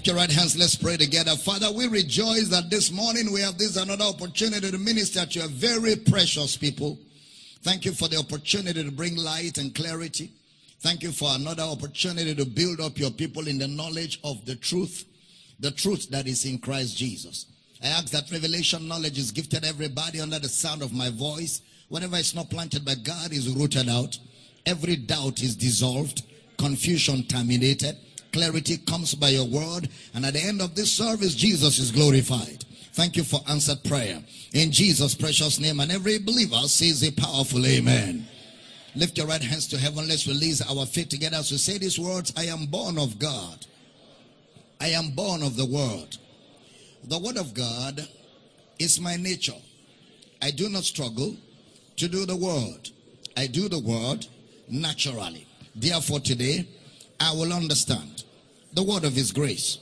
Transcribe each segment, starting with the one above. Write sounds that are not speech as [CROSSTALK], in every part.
Lift your right hands. Let's pray together. Father, we rejoice that this morning we have this another opportunity to minister to your very precious people. Thank you for the opportunity to bring light and clarity. Thank you for another opportunity to build up your people in the knowledge of the truth, the truth that is in Christ Jesus. I ask that revelation knowledge is gifted everybody under the sound of my voice. Whatever is not planted by God is rooted out. Every doubt is dissolved. Confusion terminated. Clarity comes by your word. And at the end of this service, Jesus is glorified. Thank you for answered prayer. In Jesus' precious name. And every believer says a powerful amen. Lift your right hands to heaven. Let's release our faith together as we say these words. I am born of God. I am born of the word. The word of God is my nature. I do not struggle to do the word. I do the word naturally. Therefore, today, I will understand the word of his grace.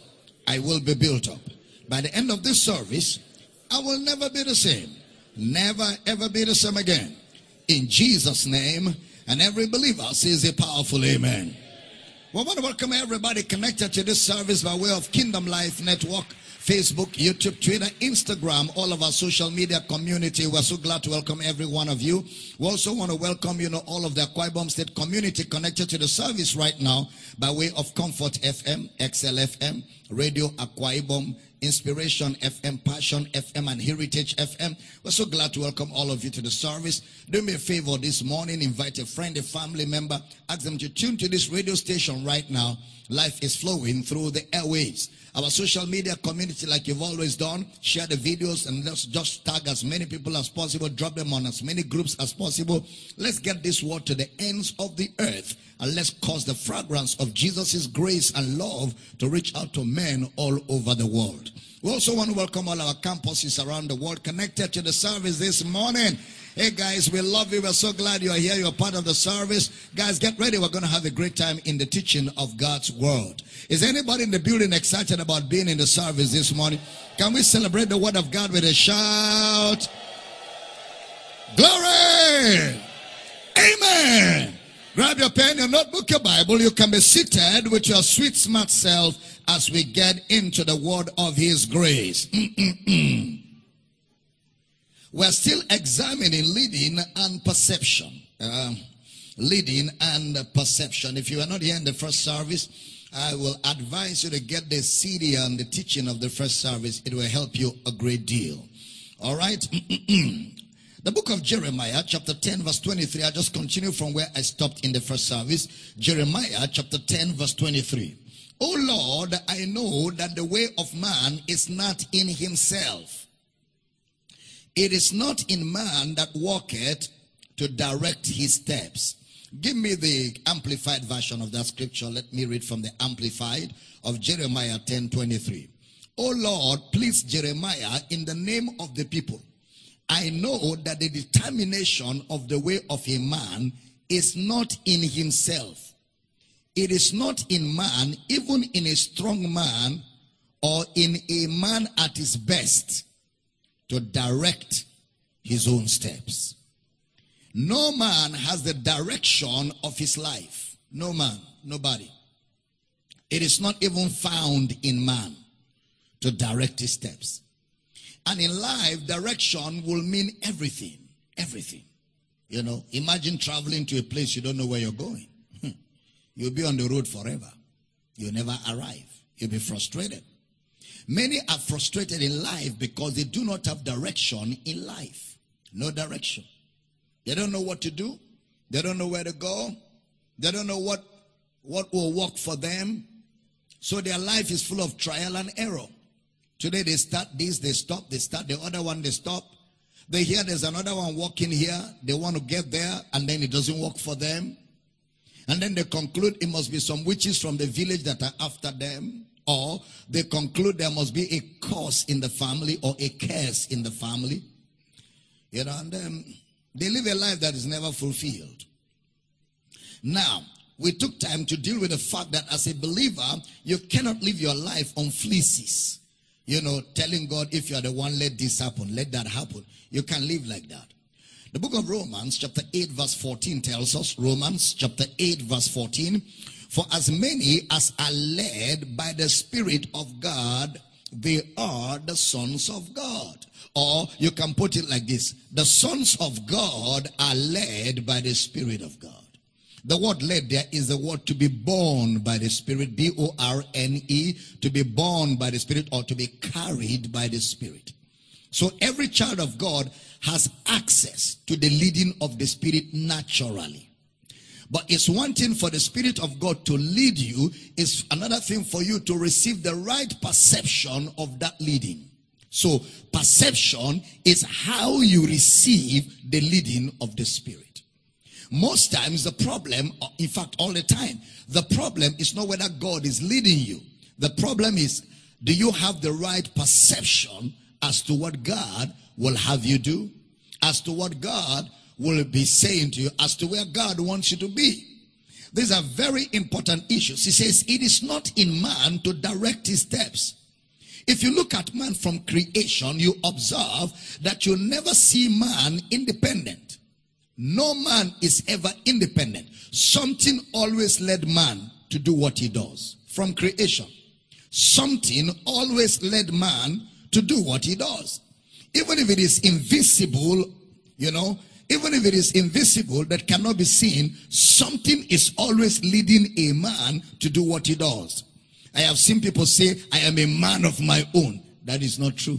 I will be built up. By the end of this service, I will never be the same. Never ever be the same again. In Jesus' name, and every believer says a powerful amen. We want to welcome everybody connected to this service by way of Kingdom Life Network, Facebook, YouTube, Twitter, Instagram, all of our social media community. We're so glad to welcome every one of you. We also want to welcome, you know, all of the Akwa Ibom State community connected to the service right now by way of Comfort FM, XLFM, Radio Akwa Ibom, Inspiration FM, Passion FM, and Heritage FM. We're so glad to welcome all of you to the service. Do me a favor this morning, invite a friend, a family member, ask them to tune to this radio station right now. Life is flowing through the airwaves. Our social media community, like you've always done, share the videos and let's just tag as many people as possible, drop them on as many groups as possible. Let's get this word to the ends of the earth and let's cause the fragrance of Jesus' grace and love to reach out to men all over the world. We also want to welcome all our campuses around the world connected to the service this morning. Hey guys, we love you. We're so glad you're here. You're part of the service. Guys, get ready. We're going to have a great time in the teaching of God's word. Is anybody in the building excited about being in the service this morning? Can we celebrate the word of God with a shout? Glory! Amen! Grab your pen, your notebook, your Bible. You can be seated with your sweet, smart self as we get into the word of His grace. Mm, mm, mm. We're still examining leading and perception. Uh, leading and perception. If you are not here in the first service, I will advise you to get the CD and the teaching of the first service. It will help you a great deal. All right. [CLEARS THROAT] the book of Jeremiah, chapter 10, verse 23. I just continue from where I stopped in the first service. Jeremiah, chapter 10, verse 23. Oh Lord, I know that the way of man is not in himself. It is not in man that walketh to direct his steps. Give me the amplified version of that scripture. Let me read from the amplified of Jeremiah 10 23. Oh Lord, please Jeremiah in the name of the people. I know that the determination of the way of a man is not in himself. It is not in man, even in a strong man or in a man at his best to direct his own steps. No man has the direction of his life. No man, nobody. It is not even found in man to direct his steps. And in life, direction will mean everything. Everything. You know, imagine traveling to a place you don't know where you're going. [LAUGHS] You'll be on the road forever. You'll never arrive. You'll be frustrated. Many are frustrated in life because they do not have direction in life. No direction. They don't know what to do. They don't know where to go. They don't know what, what will work for them. So their life is full of trial and error. Today they start this, they stop, they start the other one, they stop. They hear there's another one walking here. They want to get there and then it doesn't work for them. And then they conclude it must be some witches from the village that are after them. Or they conclude there must be a curse in the family or a curse in the family. You know, and um, they live a life that is never fulfilled. Now, we took time to deal with the fact that as a believer, you cannot live your life on fleeces. You know, telling God, if you are the one, let this happen, let that happen. You can't live like that. The book of Romans, chapter 8, verse 14 tells us, Romans chapter 8, verse 14, For as many as are led by the Spirit of God, they are the sons of God. Or you can put it like this the sons of God are led by the Spirit of God. The word led there is the word to be born by the Spirit, B O R N E, to be born by the Spirit or to be carried by the Spirit. So every child of God has access to the leading of the Spirit naturally. But it's one thing for the Spirit of God to lead you, it's another thing for you to receive the right perception of that leading. So, perception is how you receive the leading of the Spirit. Most times, the problem, in fact, all the time, the problem is not whether God is leading you. The problem is, do you have the right perception as to what God will have you do? As to what God will be saying to you as to where God wants you to be. These are very important issues. He says, It is not in man to direct his steps. If you look at man from creation, you observe that you never see man independent. No man is ever independent. Something always led man to do what he does from creation. Something always led man to do what he does. Even if it is invisible, you know, even if it is invisible that cannot be seen, something is always leading a man to do what he does. I have seen people say, I am a man of my own. That is not true.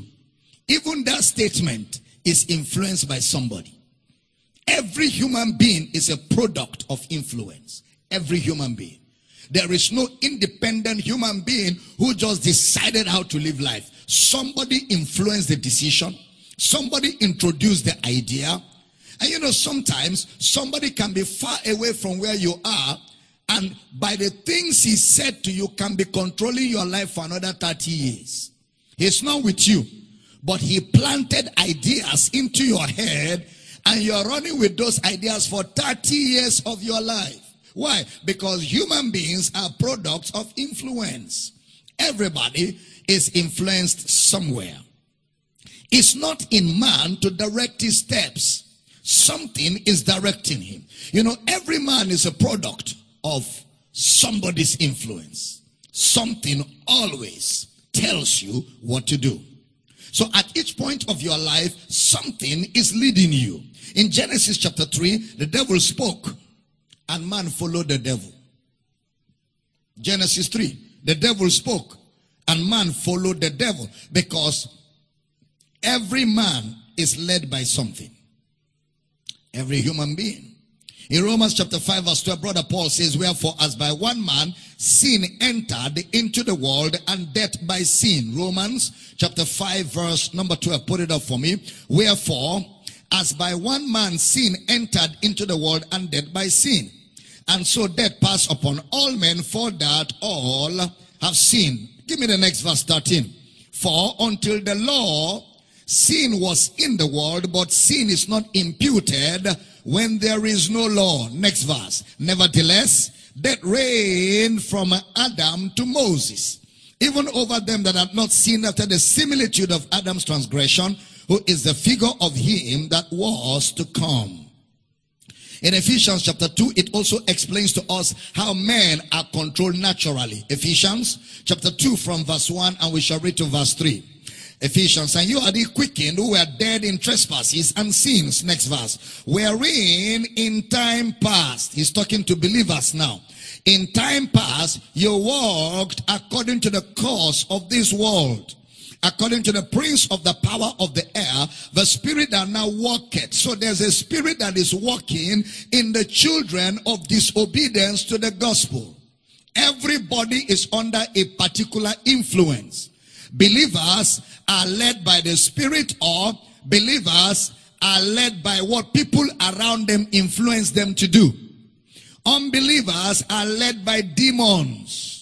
Even that statement is influenced by somebody. Every human being is a product of influence. Every human being. There is no independent human being who just decided how to live life. Somebody influenced the decision. Somebody introduced the idea. And you know, sometimes somebody can be far away from where you are, and by the things he said to you, can be controlling your life for another 30 years. He's not with you, but he planted ideas into your head, and you're running with those ideas for 30 years of your life. Why? Because human beings are products of influence. Everybody is influenced somewhere. It's not in man to direct his steps. Something is directing him. You know, every man is a product of somebody's influence. Something always tells you what to do. So at each point of your life, something is leading you. In Genesis chapter 3, the devil spoke and man followed the devil. Genesis 3, the devil spoke and man followed the devil because every man is led by something. Every human being. In Romans chapter 5 verse 12, brother Paul says, Wherefore as by one man sin entered into the world and death by sin. Romans chapter 5 verse number 12, put it up for me. Wherefore as by one man sin entered into the world and death by sin. And so death passed upon all men for that all have sinned. Give me the next verse 13. For until the law Sin was in the world, but sin is not imputed when there is no law. Next verse. Nevertheless, that reigned from Adam to Moses, even over them that have not sinned after the similitude of Adam's transgression, who is the figure of him that was to come. In Ephesians chapter 2, it also explains to us how men are controlled naturally. Ephesians chapter 2 from verse 1 and we shall read to verse 3. Ephesians, and you are the quickened who were dead in trespasses and sins. Next verse. Wherein in time past, he's talking to believers now. In time past, you walked according to the course of this world. According to the prince of the power of the air, the spirit that now walketh. So there's a spirit that is walking in the children of disobedience to the gospel. Everybody is under a particular influence. Believers are led by the Spirit or believers are led by what people around them influence them to do. Unbelievers are led by demons.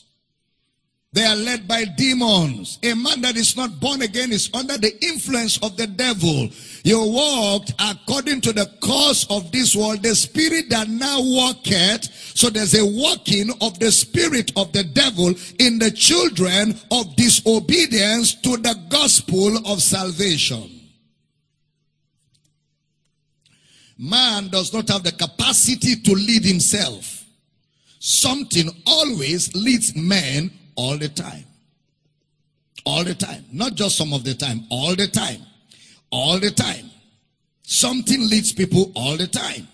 They are led by demons. A man that is not born again is under the influence of the devil. You walked according to the course of this world, the spirit that now walketh. So there's a walking of the spirit of the devil in the children of disobedience to the gospel of salvation. Man does not have the capacity to lead himself. Something always leads men all the time. All the time. Not just some of the time, all the time. All the time. Something leads people all the time.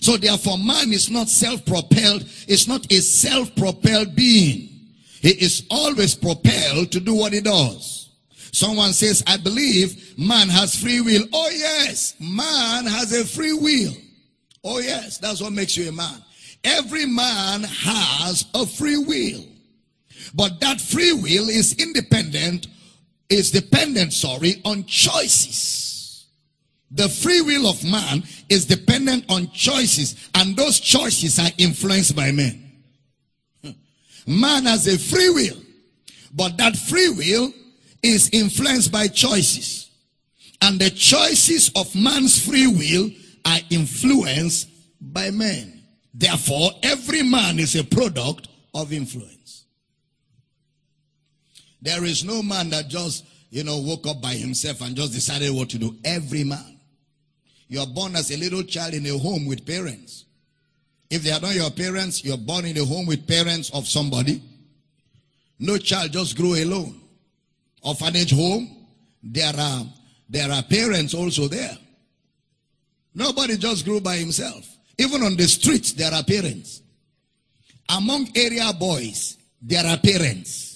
So therefore, man is not self-propelled. It's not a self-propelled being. He is always propelled to do what he does. Someone says, I believe man has free will. Oh yes, man has a free will. Oh yes, that's what makes you a man. Every man has a free will. But that free will is independent, is dependent, sorry, on choices. The free will of man is dependent on choices, and those choices are influenced by men. [LAUGHS] Man has a free will, but that free will is influenced by choices. And the choices of man's free will are influenced by men. Therefore, every man is a product of influence. There is no man that just, you know, woke up by himself and just decided what to do. Every man. You are born as a little child in a home with parents. If they are not your parents, you're born in a home with parents of somebody. No child just grew alone. Orphanage home, there are, there are parents also there. Nobody just grew by himself. Even on the streets, there are parents. Among area boys, there are parents.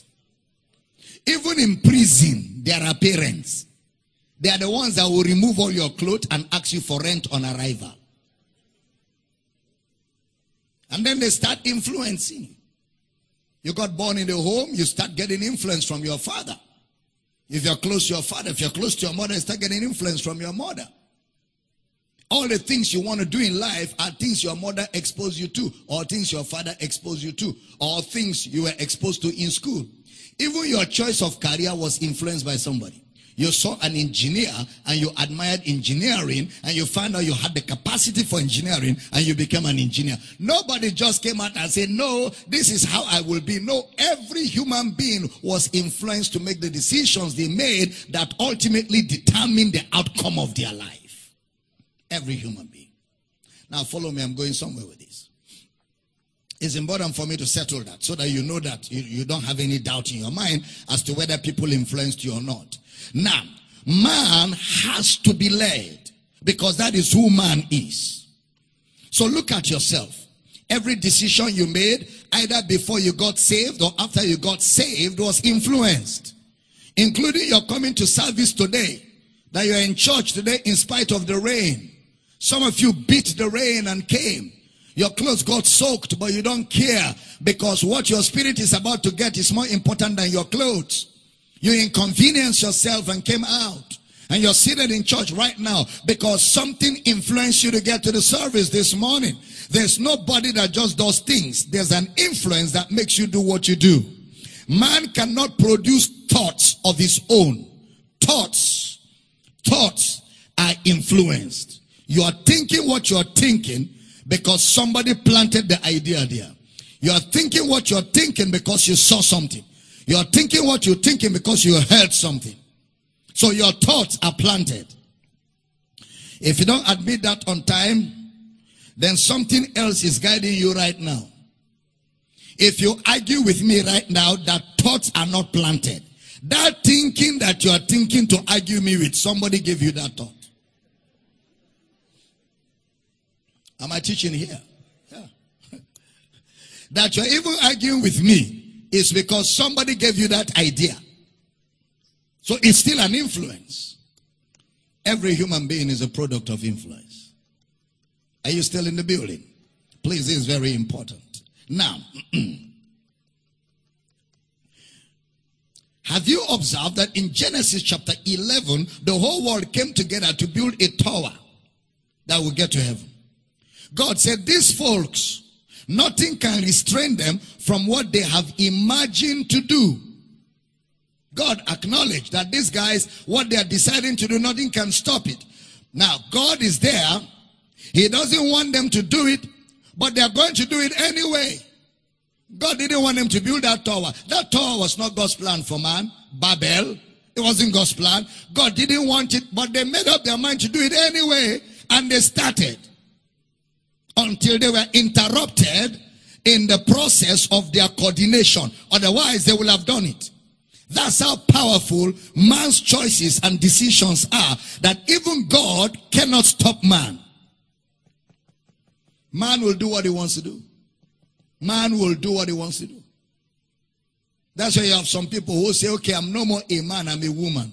Even in prison, there are parents. They are the ones that will remove all your clothes and ask you for rent on arrival. And then they start influencing. You got born in the home, you start getting influence from your father. If you're close to your father, if you're close to your mother, you start getting influence from your mother. All the things you want to do in life are things your mother exposed you to, or things your father exposed you to, or things you were exposed to in school. Even your choice of career was influenced by somebody. You saw an engineer and you admired engineering and you found out you had the capacity for engineering and you became an engineer. Nobody just came out and said, no, this is how I will be. No, every human being was influenced to make the decisions they made that ultimately determine the outcome of their life. Every human being. Now follow me. I'm going somewhere with this. It's important for me to settle that so that you know that you, you don't have any doubt in your mind as to whether people influenced you or not. Now, man has to be led because that is who man is. So look at yourself. Every decision you made, either before you got saved or after you got saved, was influenced. Including your coming to service today. That you're in church today in spite of the rain. Some of you beat the rain and came. Your clothes got soaked, but you don't care because what your spirit is about to get is more important than your clothes. You inconvenienced yourself and came out. And you're seated in church right now because something influenced you to get to the service this morning. There's nobody that just does things. There's an influence that makes you do what you do. Man cannot produce thoughts of his own. Thoughts, thoughts are influenced. You are thinking what you're thinking because somebody planted the idea there. You are thinking what you're thinking because you saw something. You are thinking what you're thinking because you heard something. So your thoughts are planted. If you don't admit that on time, then something else is guiding you right now. If you argue with me right now that thoughts are not planted, that thinking that you are thinking to argue me with, somebody gave you that thought. Am I teaching here? Yeah. [LAUGHS] that you're even arguing with me is because somebody gave you that idea. So it's still an influence. Every human being is a product of influence. Are you still in the building? Please, this is very important. Now, [CLEARS THROAT] have you observed that in Genesis chapter 11, the whole world came together to build a tower that will get to heaven? God said, These folks, nothing can restrain them from what they have imagined to do. God acknowledged that these guys, what they are deciding to do, nothing can stop it. Now, God is there. He doesn't want them to do it, but they are going to do it anyway. God didn't want them to build that tower. That tower was not God's plan for man. Babel. It wasn't God's plan. God didn't want it, but they made up their mind to do it anyway, and they started until they were interrupted in the process of their coordination. Otherwise, they will have done it. That's how powerful man's choices and decisions are that even God cannot stop man. Man will do what he wants to do. Man will do what he wants to do. That's why you have some people who say, okay, I'm no more a man, I'm a woman.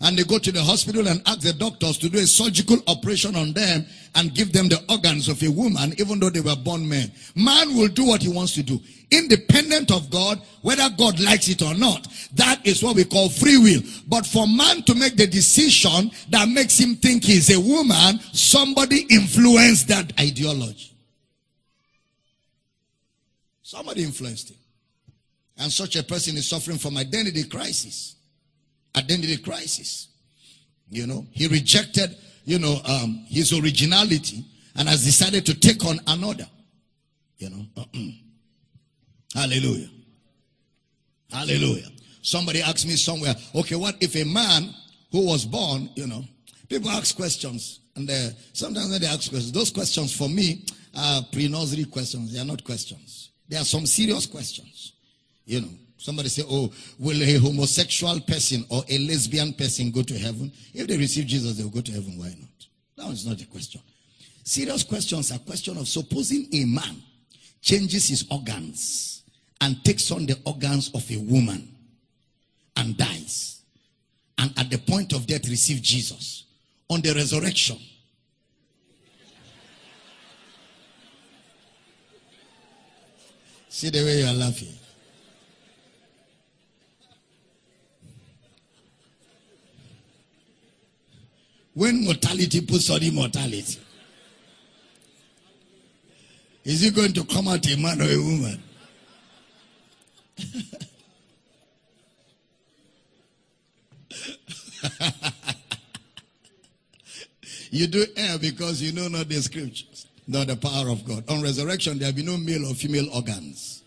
And they go to the hospital and ask the doctors to do a surgical operation on them and give them the organs of a woman, even though they were born men. Man will do what he wants to do, independent of God, whether God likes it or not. That is what we call free will. But for man to make the decision that makes him think he's a woman, somebody influenced that ideology. Somebody influenced him. And such a person is suffering from identity crisis identity crisis. You know, he rejected, you know, um, his originality and has decided to take on another. You know, [CLEARS THROAT] hallelujah. Hallelujah. Somebody asked me somewhere, okay, what if a man who was born, you know, people ask questions and uh, sometimes when they ask questions, those questions for me are pre-nursery questions. They are not questions. They are some serious questions. You know, Somebody say, Oh, will a homosexual person or a lesbian person go to heaven? If they receive Jesus, they'll go to heaven. Why not? That is not the question. Serious questions are question of supposing a man changes his organs and takes on the organs of a woman and dies. And at the point of death, receive Jesus. On the resurrection, See the way you are laughing. When mortality puts on immortality? Is he going to come out a man or a woman? [LAUGHS] you do err because you know not the scriptures, not the power of God. On resurrection, there will be no male or female organs.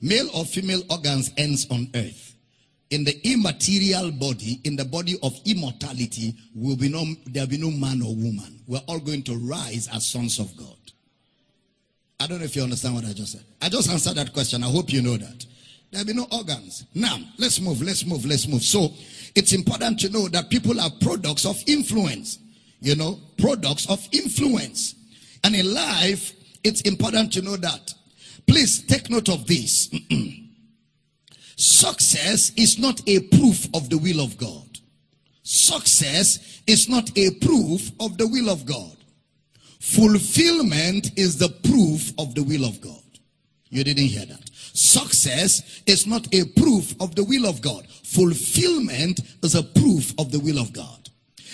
Male or female organs ends on earth in the immaterial body, in the body of immortality, will be no, there'll be no man or woman. We're all going to rise as sons of God. I don't know if you understand what I just said. I just answered that question. I hope you know that. There'll be no organs. Now, let's move, let's move, let's move. So, it's important to know that people are products of influence. You know, products of influence. And in life, it's important to know that. Please take note of this. [CLEARS THROAT] Success is not a proof of the will of God. Success is not a proof of the will of God. Fulfillment is the proof of the will of God. You didn't hear that. Success is not a proof of the will of God. Fulfillment is a proof of the will of God.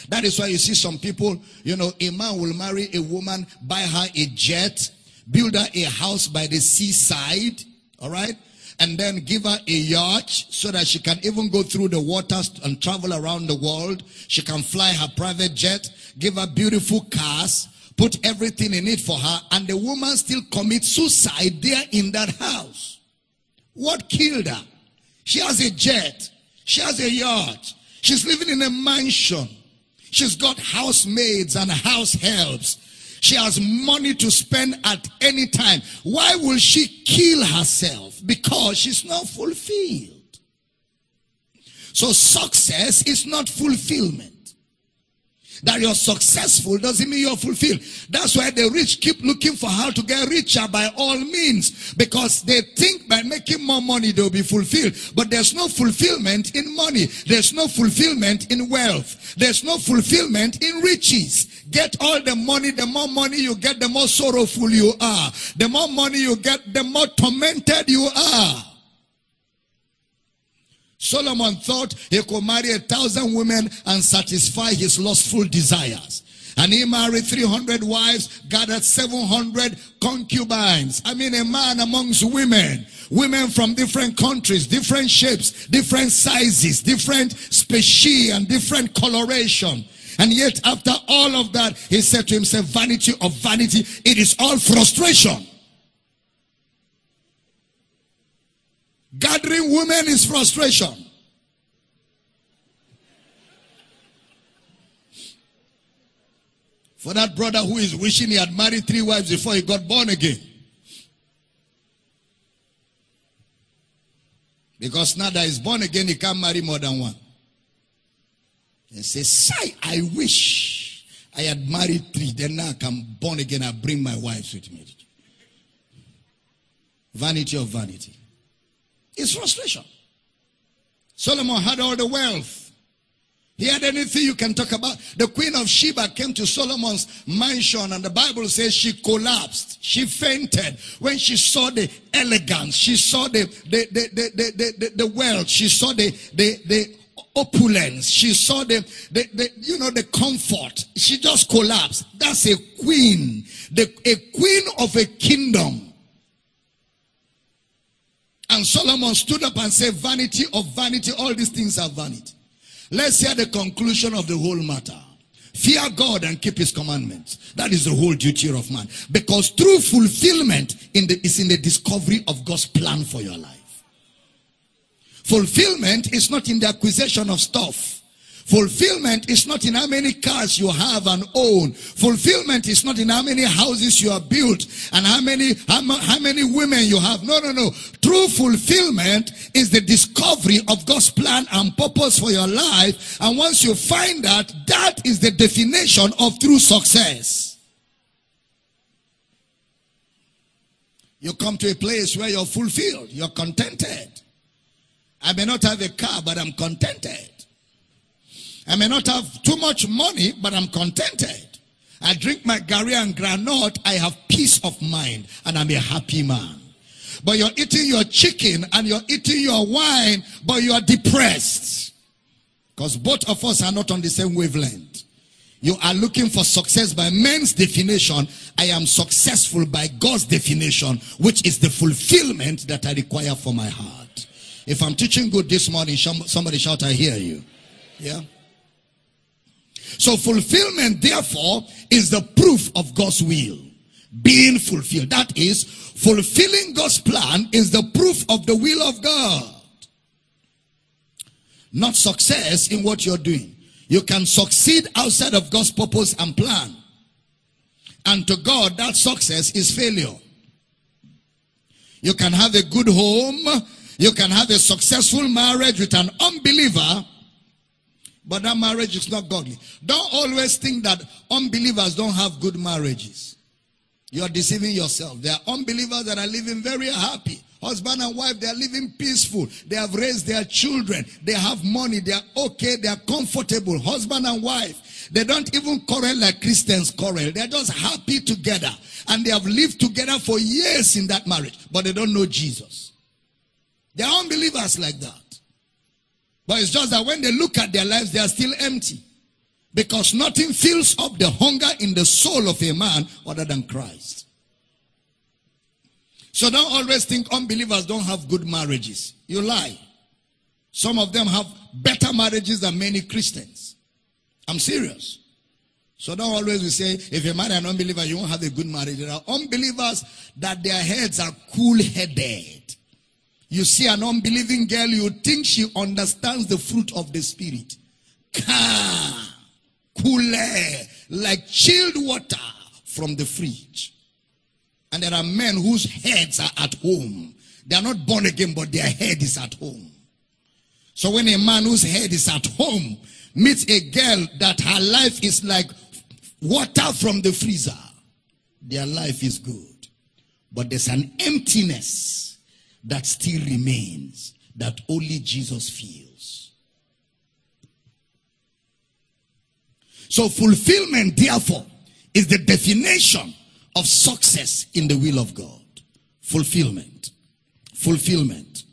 That is why you see some people, you know, a man will marry a woman, buy her a jet, build her a house by the seaside, all right? And then give her a yacht so that she can even go through the waters and travel around the world. She can fly her private jet, give her beautiful cars, put everything in it for her, and the woman still commits suicide there in that house. What killed her? She has a jet. She has a yacht. She's living in a mansion. She's got housemaids and house helps. She has money to spend at any time. Why will she kill herself? Because she's not fulfilled. So success is not fulfillment. That you're successful doesn't mean you're fulfilled. That's why the rich keep looking for how to get richer by all means. Because they think by making more money they'll be fulfilled. But there's no fulfillment in money. There's no fulfillment in wealth. There's no fulfillment in riches. Get all the money. The more money you get, the more sorrowful you are. The more money you get, the more tormented you are. Solomon thought he could marry a thousand women and satisfy his lustful desires. And he married 300 wives, gathered 700 concubines. I mean, a man amongst women. Women from different countries, different shapes, different sizes, different species, and different coloration. And yet, after all of that, he said to himself, Vanity of vanity, it is all frustration. Gathering women is frustration. For that brother who is wishing he had married three wives before he got born again. Because now that he's born again, he can't marry more than one. He says, Sigh, I wish I had married three. Then now I can born again. I bring my wives with me. Vanity of vanity. It's frustration. Solomon had all the wealth. He had anything you can talk about. The queen of Sheba came to Solomon's mansion and the Bible says she collapsed. She fainted when she saw the elegance. She saw the, the, the, the, the, the, the wealth. She saw the, the, the opulence. She saw the, the, the, you know, the comfort. She just collapsed. That's a queen. The, a queen of a kingdom. And Solomon stood up and said, vanity of vanity, all these things are vanity. Let's hear the conclusion of the whole matter. Fear God and keep his commandments. That is the whole duty of man. Because true fulfillment in the, is in the discovery of God's plan for your life. Fulfillment is not in the acquisition of stuff. Fulfillment is not in how many cars you have and own. Fulfillment is not in how many houses you have built and how many how, how many women you have. No, no, no. True fulfillment is the discovery of God's plan and purpose for your life. And once you find that, that is the definition of true success. You come to a place where you're fulfilled, you're contented. I may not have a car, but I'm contented. I may not have too much money, but I'm contented. I drink my garri and groundnut, I have peace of mind, and I'm a happy man. But you're eating your chicken and you're eating your wine, but you are depressed. Because both of us are not on the same wavelength. You are looking for success by men's definition. I am successful by God's definition, which is the fulfillment that I require for my heart. If I'm teaching good this morning, somebody shout, I hear you. Yeah. So fulfillment, therefore, is the proof of God's will being fulfilled. That is, fulfilling God's plan is the proof of the will of God. Not success in what you're doing. You can succeed outside of God's purpose and plan. And to God, that success is failure. You can have a good home. You can have a successful marriage with an unbeliever but that marriage is not godly. Don't always think that unbelievers don't have good marriages. You are deceiving yourself. There are unbelievers that are living very happy. Husband and wife, they are living peaceful. They have raised their children. They have money. They are okay. They are comfortable. Husband and wife. They don't even quarrel like Christians quarrel. They are just happy together. And they have lived together for years in that marriage. But they don't know Jesus. They are unbelievers like that. But it's just that when they look at their lives, they are still empty. Because nothing fills up the hunger in the soul of a man other than Christ. So don't always think unbelievers don't have good marriages. You lie. Some of them have better marriages than many Christians. I'm serious. So don't always say, if you marry an unbeliever, you won't have a good marriage. There are unbelievers that their heads are cool-headed. You see an unbelieving girl, you think she understands the fruit of the spirit. Cool, like chilled water from the fridge. And there are men whose heads are at home. They are not born again, but their head is at home. So when a man whose head is at home meets a girl that her life is like water from the freezer, their life is good. But there's an emptiness that still remains that only Jesus feels. So fulfillment, therefore, is the definition of success in the will of God. Fulfillment. Fulfillment.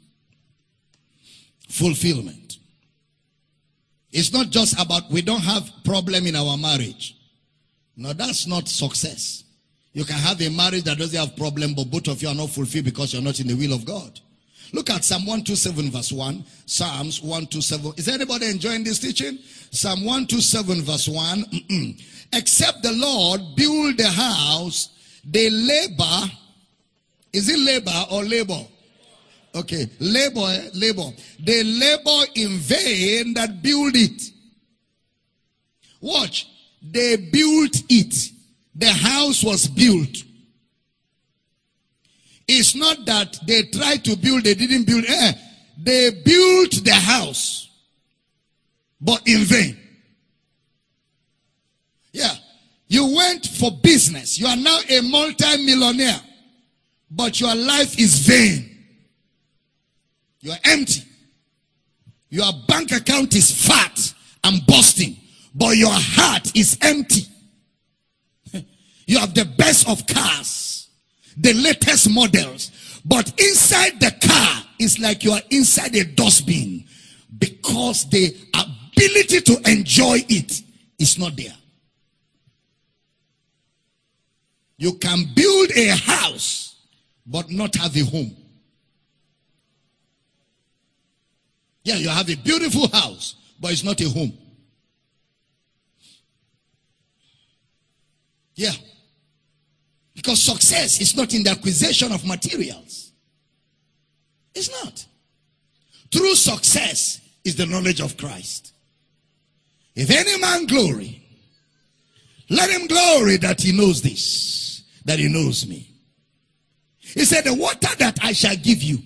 Fulfillment. It's not just about we don't have problem in our marriage. No, that's not success. You can have a marriage that doesn't have problem, but both of you are not fulfilled because you're not in the will of God. Look at Psalm 127 verse 1. Psalms 127. Is anybody enjoying this teaching? Psalm 127 verse 1. [CLEARS THROAT] Except the Lord build the house, they labor. Is it labor or labor? Okay. Labor, labor. They labor in vain that build it. Watch. They built it. The house was built. It's not that they tried to build, they didn't build. Eh, they built the house, but in vain. Yeah. You went for business. You are now a multi-millionaire, but your life is vain. You are empty. Your bank account is fat and busting, but your heart is empty. You have the best of cars, the latest models, but inside the car is like you are inside a dustbin because the ability to enjoy it is not there. You can build a house but not have a home. Yeah, you have a beautiful house, but it's not a home. Yeah. Because success is not in the acquisition of materials. It's not. True success is the knowledge of Christ. If any man glory, let him glory that he knows this, that he knows me. He said, The water that I shall give you,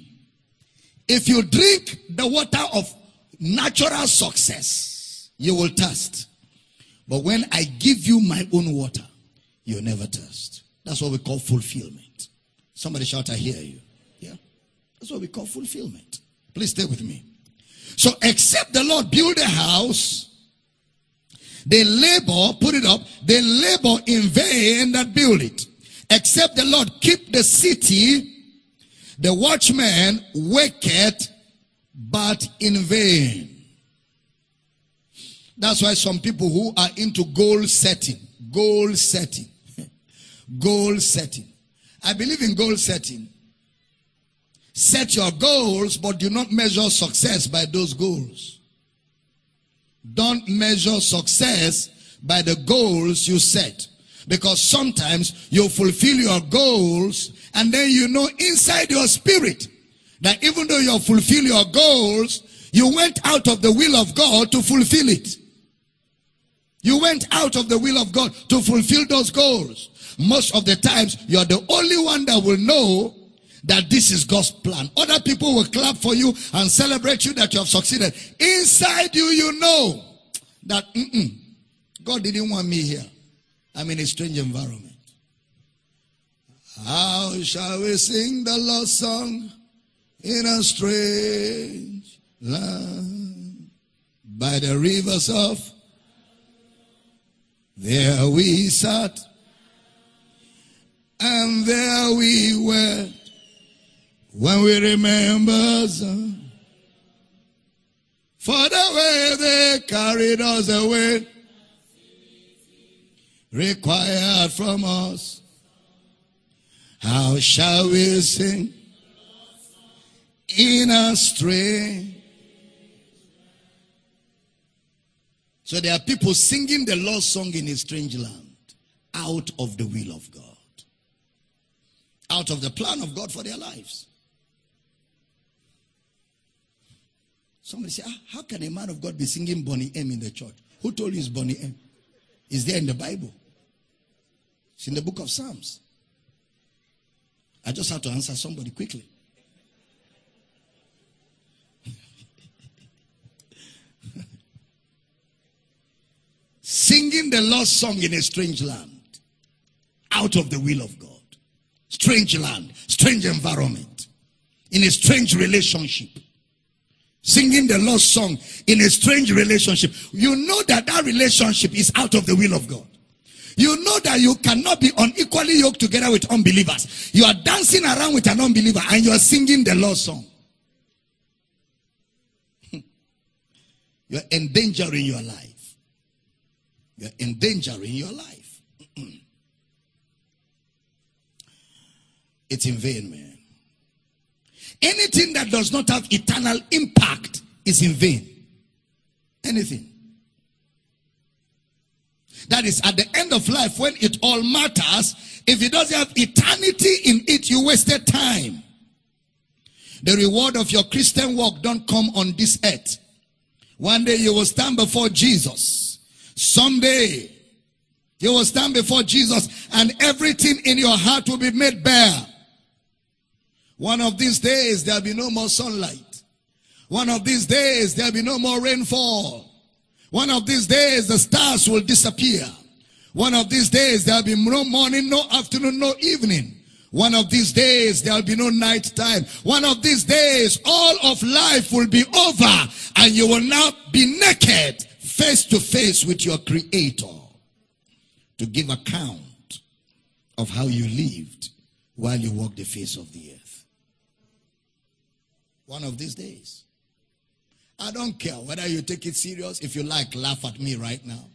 if you drink the water of natural success, you will thirst. But when I give you my own water, you'll never thirst. That's what we call fulfillment. Somebody shout, I hear you. Yeah. That's what we call fulfillment. Please stay with me. So, except the Lord build a house, they labor, put it up, they labor in vain that build it. Except the Lord keep the city, the watchman waketh, but in vain. That's why some people who are into goal setting, goal setting, Goal setting. I believe in goal setting. Set your goals, but do not measure success by those goals. Don't measure success by the goals you set. Because sometimes you fulfill your goals and then you know inside your spirit that even though you fulfill your goals, you went out of the will of God to fulfill it. You went out of the will of God to fulfill those goals. Most of the times, you are the only one that will know that this is God's plan. Other people will clap for you and celebrate you that you have succeeded. Inside you, you know that God didn't want me here. I'm in a strange environment. How shall we sing the lost song in a strange land by the rivers of there we sat and there we were when we remember some. Uh, for the way they carried us away, required from us. How shall we sing in a strain? So there are people singing the Lord's song in a strange land out of the will of God out of the plan of God for their lives. Somebody say, ah, how can a man of God be singing Boney M in the church? Who told you it's Boney M? Is there in the Bible? It's in the book of Psalms. I just have to answer somebody quickly. [LAUGHS] Singing the lost song in a strange land, out of the will of God strange land, strange environment, in a strange relationship. Singing the lost song in a strange relationship. You know that that relationship is out of the will of God. You know that you cannot be unequally yoked together with unbelievers. You are dancing around with an unbeliever and you are singing the lost song. [LAUGHS] You're endangering your life. You're endangering your life. [CLEARS THROAT] it's in vain, man. Anything that does not have eternal impact is in vain. Anything. That is at the end of life when it all matters. If it doesn't have eternity in it, you wasted time. The reward of your Christian work don't come on this earth. One day you will stand before Jesus. Someday You will stand before Jesus and everything in your heart will be made bare. One of these days there'll be no more sunlight. One of these days there'll be no more rainfall. One of these days the stars will disappear. One of these days there'll be no morning, no afternoon, no evening. One of these days there'll be no night time. One of these days all of life will be over and you will now be naked face to face with your creator to give account of how you lived while you walked the face of the earth. One of these days. I don't care whether you take it serious. If you like, laugh at me right now.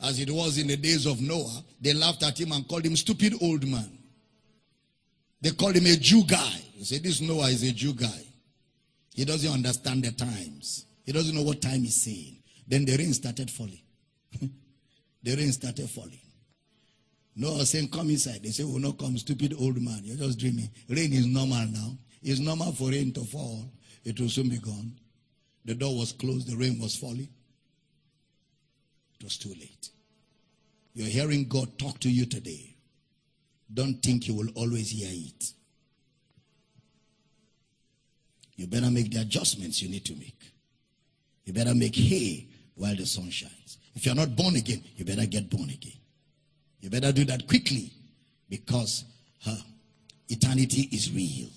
As it was in the days of Noah, they laughed at him and called him stupid old man. They called him a Jew guy. They said, This Noah is a Jew guy. He doesn't understand the times. He doesn't know what time he's saying. Then the rain started falling. [LAUGHS] the rain started falling. Noah saying, Come inside. They say, Will not come, stupid old man. You're just dreaming. Rain is normal now. It's normal for rain to fall. It will soon be gone. The door was closed, the rain was falling. It was too late. You're hearing God talk to you today. Don't think you will always hear it. You better make the adjustments you need to make. You better make hay while the sun shines. If you're not born again, you better get born again. You better do that quickly because huh, eternity is real.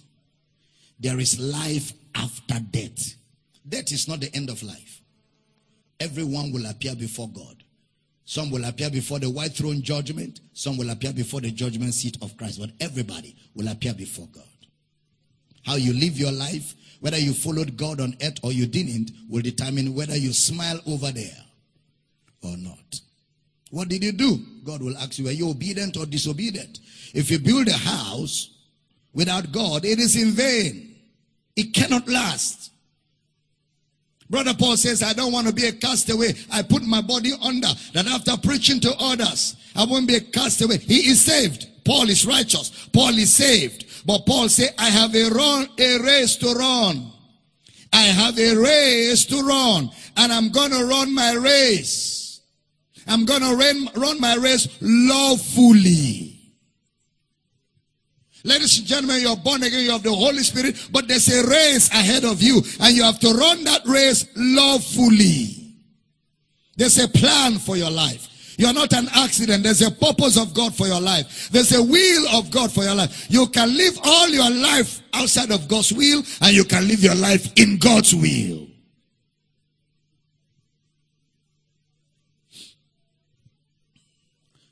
There is life after death. Death is not the end of life. Everyone will appear before God. Some will appear before the white throne judgment. Some will appear before the judgment seat of Christ. But everybody will appear before God. How you live your life, whether you followed God on earth or you didn't, will determine whether you smile over there or not. What did you do? God will ask you, were you obedient or disobedient? If you build a house without God, it is in vain. It cannot last. Brother Paul says, I don't want to be a castaway. I put my body under that after preaching to others, I won't be a castaway. He is saved. Paul is righteous. Paul is saved. But Paul said, I have a run, a race to run. I have a race to run and I'm going to run my race. I'm going to run, run my race lawfully. Ladies and gentlemen, you're born again, you have the Holy Spirit, but there's a race ahead of you, and you have to run that race lawfully. There's a plan for your life. You're not an accident. There's a purpose of God for your life. There's a will of God for your life. You can live all your life outside of God's will, and you can live your life in God's will.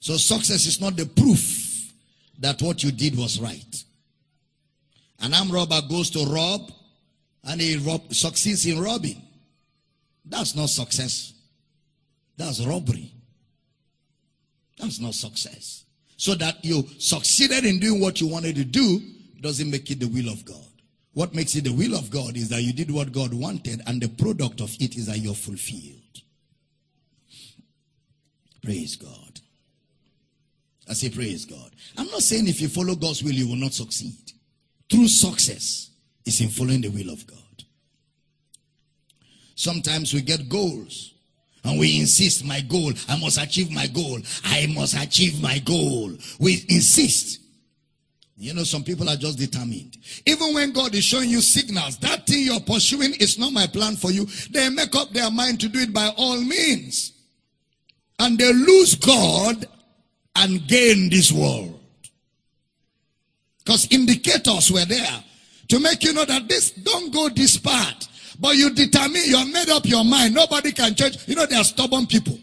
So success is not the proof that what you did was right. An armed robber goes to rob and he rob, succeeds in robbing. That's not success. That's robbery. That's not success. So that you succeeded in doing what you wanted to do doesn't make it the will of God. What makes it the will of God is that you did what God wanted and the product of it is that you're fulfilled. Praise God. I say, Praise God. I'm not saying if you follow God's will, you will not succeed. True success is in following the will of God. Sometimes we get goals and we insist, my goal, I must achieve my goal. I must achieve my goal. We insist. You know, some people are just determined. Even when God is showing you signals, that thing you're pursuing is not my plan for you. They make up their mind to do it by all means. And they lose God and gain this world. Because indicators were there to make you know that this don't go this part. But you determine, you have made up your mind. Nobody can change. You know, they are stubborn people.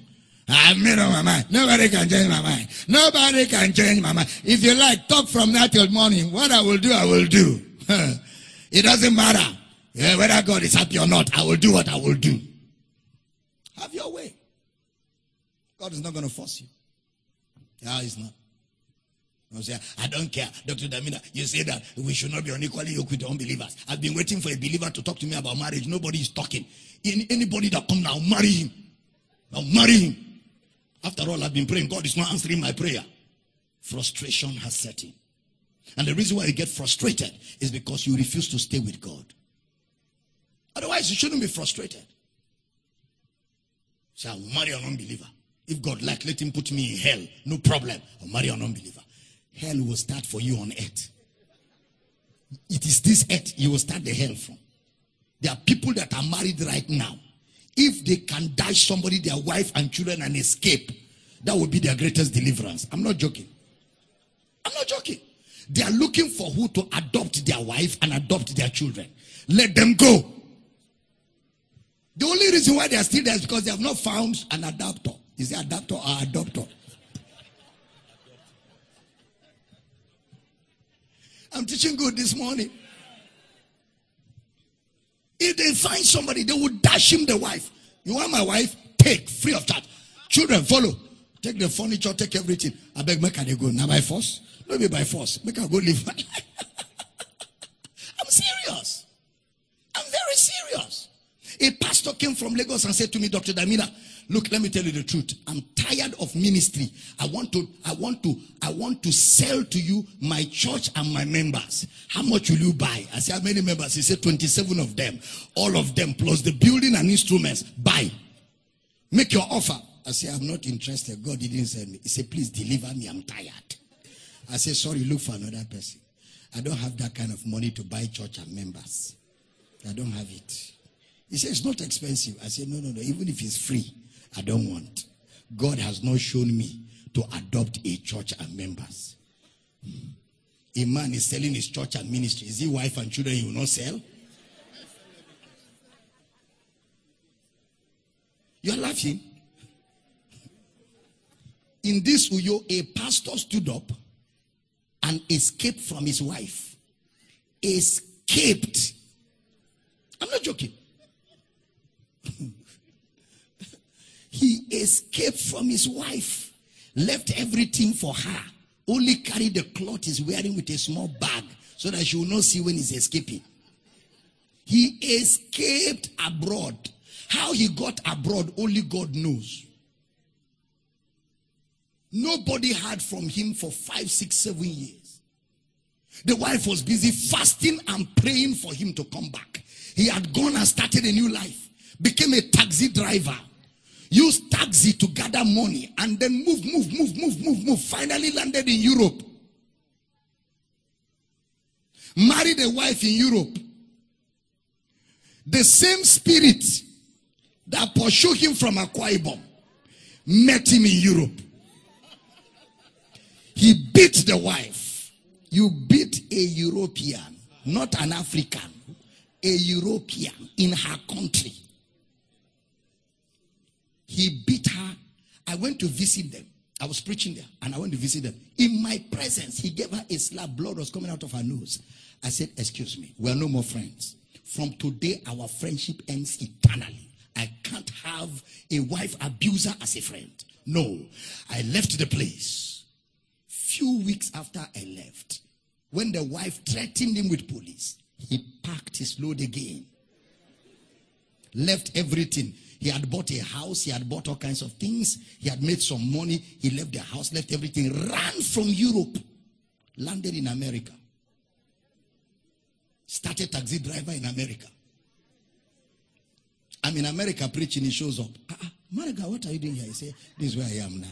I've made up my mind. Nobody can change my mind. Nobody can change my mind. If you like, talk from night till morning. What I will do, I will do. [LAUGHS] it doesn't matter yeah, whether God is happy or not. I will do what I will do. Have your way. God is not going to force you. Yeah, it's not. I I don't care. Dr. Damina, you say that we should not be unequally yoked with unbelievers. I've been waiting for a believer to talk to me about marriage. Nobody is talking. anybody that come now, marry him. Now marry him. After all, I've been praying. God is not answering my prayer. Frustration has set in. And the reason why you get frustrated is because you refuse to stay with God. Otherwise, you shouldn't be frustrated. Say, I will marry an unbeliever. If God like, let him put me in hell. No problem. Or marry an unbeliever. Hell will start for you on earth. It is this earth you will start the hell from. There are people that are married right now. If they can die somebody, their wife and children, and escape, that would be their greatest deliverance. I'm not joking. I'm not joking. They are looking for who to adopt their wife and adopt their children. Let them go. The only reason why they are still there is because they have not found an adopter. Is it adopter or adopter? I'm teaching good this morning. If they find somebody, they will dash him the wife. You want my wife? Take free of charge. Children, follow. Take the furniture, take everything. I beg, make they go. Now by force? Not be by force. Make her go live. [LAUGHS] I'm serious. I'm very serious. A pastor came from Lagos and said to me, Dr. Damina, look, let me tell you the truth. I'm tired of ministry. I want to, I want to, I want to sell to you my church and my members. How much will you buy? I said, how many members? He said, 27 of them. All of them plus the building and instruments. Buy. Make your offer. I said, I'm not interested. God didn't send me. He said, please deliver me. I'm tired. I said, sorry, look for another person. I don't have that kind of money to buy church and members. I don't have it. He said, it's not expensive. I said, no, no, no. Even if it's free, I don't want. God has not shown me to adopt a church and members. Hmm. A man is selling his church and ministry. Is he wife and children he will not sell? You're laughing. In this Uyo, a pastor stood up and escaped from his wife. Escaped. I'm not joking. Hmm. He escaped from his wife, left everything for her, only carried the cloth he's wearing with a small bag so that she will not see when he's escaping. He escaped abroad. How he got abroad, only God knows. Nobody heard from him for five, six, seven years. The wife was busy fasting and praying for him to come back. He had gone and started a new life, became a taxi driver, used taxi to gather money, and then move, move, move, move, move, move. Finally landed in Europe. Married a wife in Europe. The same spirit that pursued him from Akwa met him in Europe. He beat the wife. You beat a European, not an African, a European in her country. He beat her. I went to visit them. I was preaching there and I went to visit them. In my presence, he gave her a slap. Blood was coming out of her nose. I said, Excuse me, we're no more friends. From today, our friendship ends eternally. I can't have a wife abuser as a friend. No. I left the place few weeks after I left, when the wife threatened him with police, he packed his load again. Left everything. He had bought a house, he had bought all kinds of things, he had made some money, he left the house, left everything, ran from Europe, landed in America. Started taxi driver in America. I'm in America preaching, he shows up. Uh, Mariga, what are you doing here? He said, This is where I am now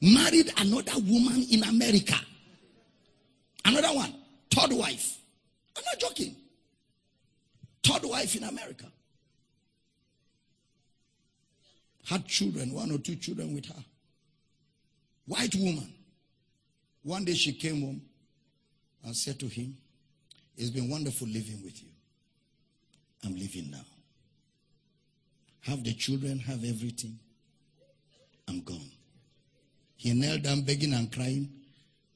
married another woman in America. Another one, third wife. I'm not joking. Third wife in America. Had children, one or two children with her. White woman. One day she came home and said to him, It's been wonderful living with you. I'm leaving now. Have the children, have everything. I'm gone. He knelt down begging and crying.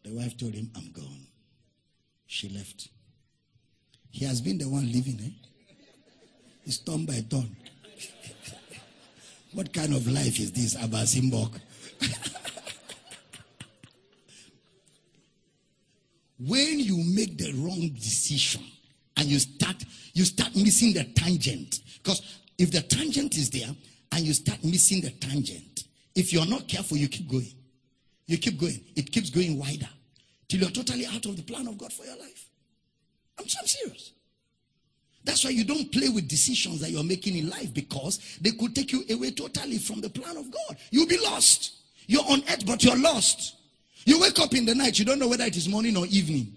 The wife told him, I'm gone. She left. He has been the one living, eh? It's turn by turn. what kind of life is this, Abba Simbok? [LAUGHS] when you make the wrong decision and you start you start missing the tangent because if the tangent is there and you start missing the tangent if you're not careful you keep going you keep going. It keeps going wider till you're totally out of the plan of God for your life. I'm, I'm serious. That's why you don't play with decisions that you're making in life because they could take you away totally from the plan of God. You'll be lost. You're on earth, but you're lost. You wake up in the night, you don't know whether it is morning or evening.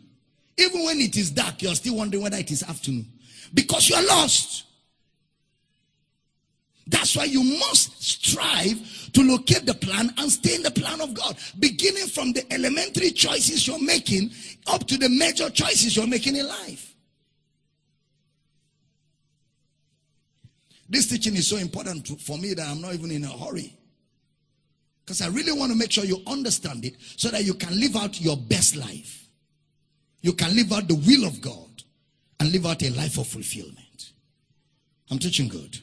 Even when it is dark, you're still wondering whether it is afternoon because you're lost. That's why you must strive to locate the plan and stay in the plan of God, beginning from the elementary choices you're making up to the major choices you're making in life. This teaching is so important for me that I'm not even in a hurry. Because I really want to make sure you understand it so that you can live out your best life. You can live out the will of God and live out a life of fulfillment. I'm teaching good.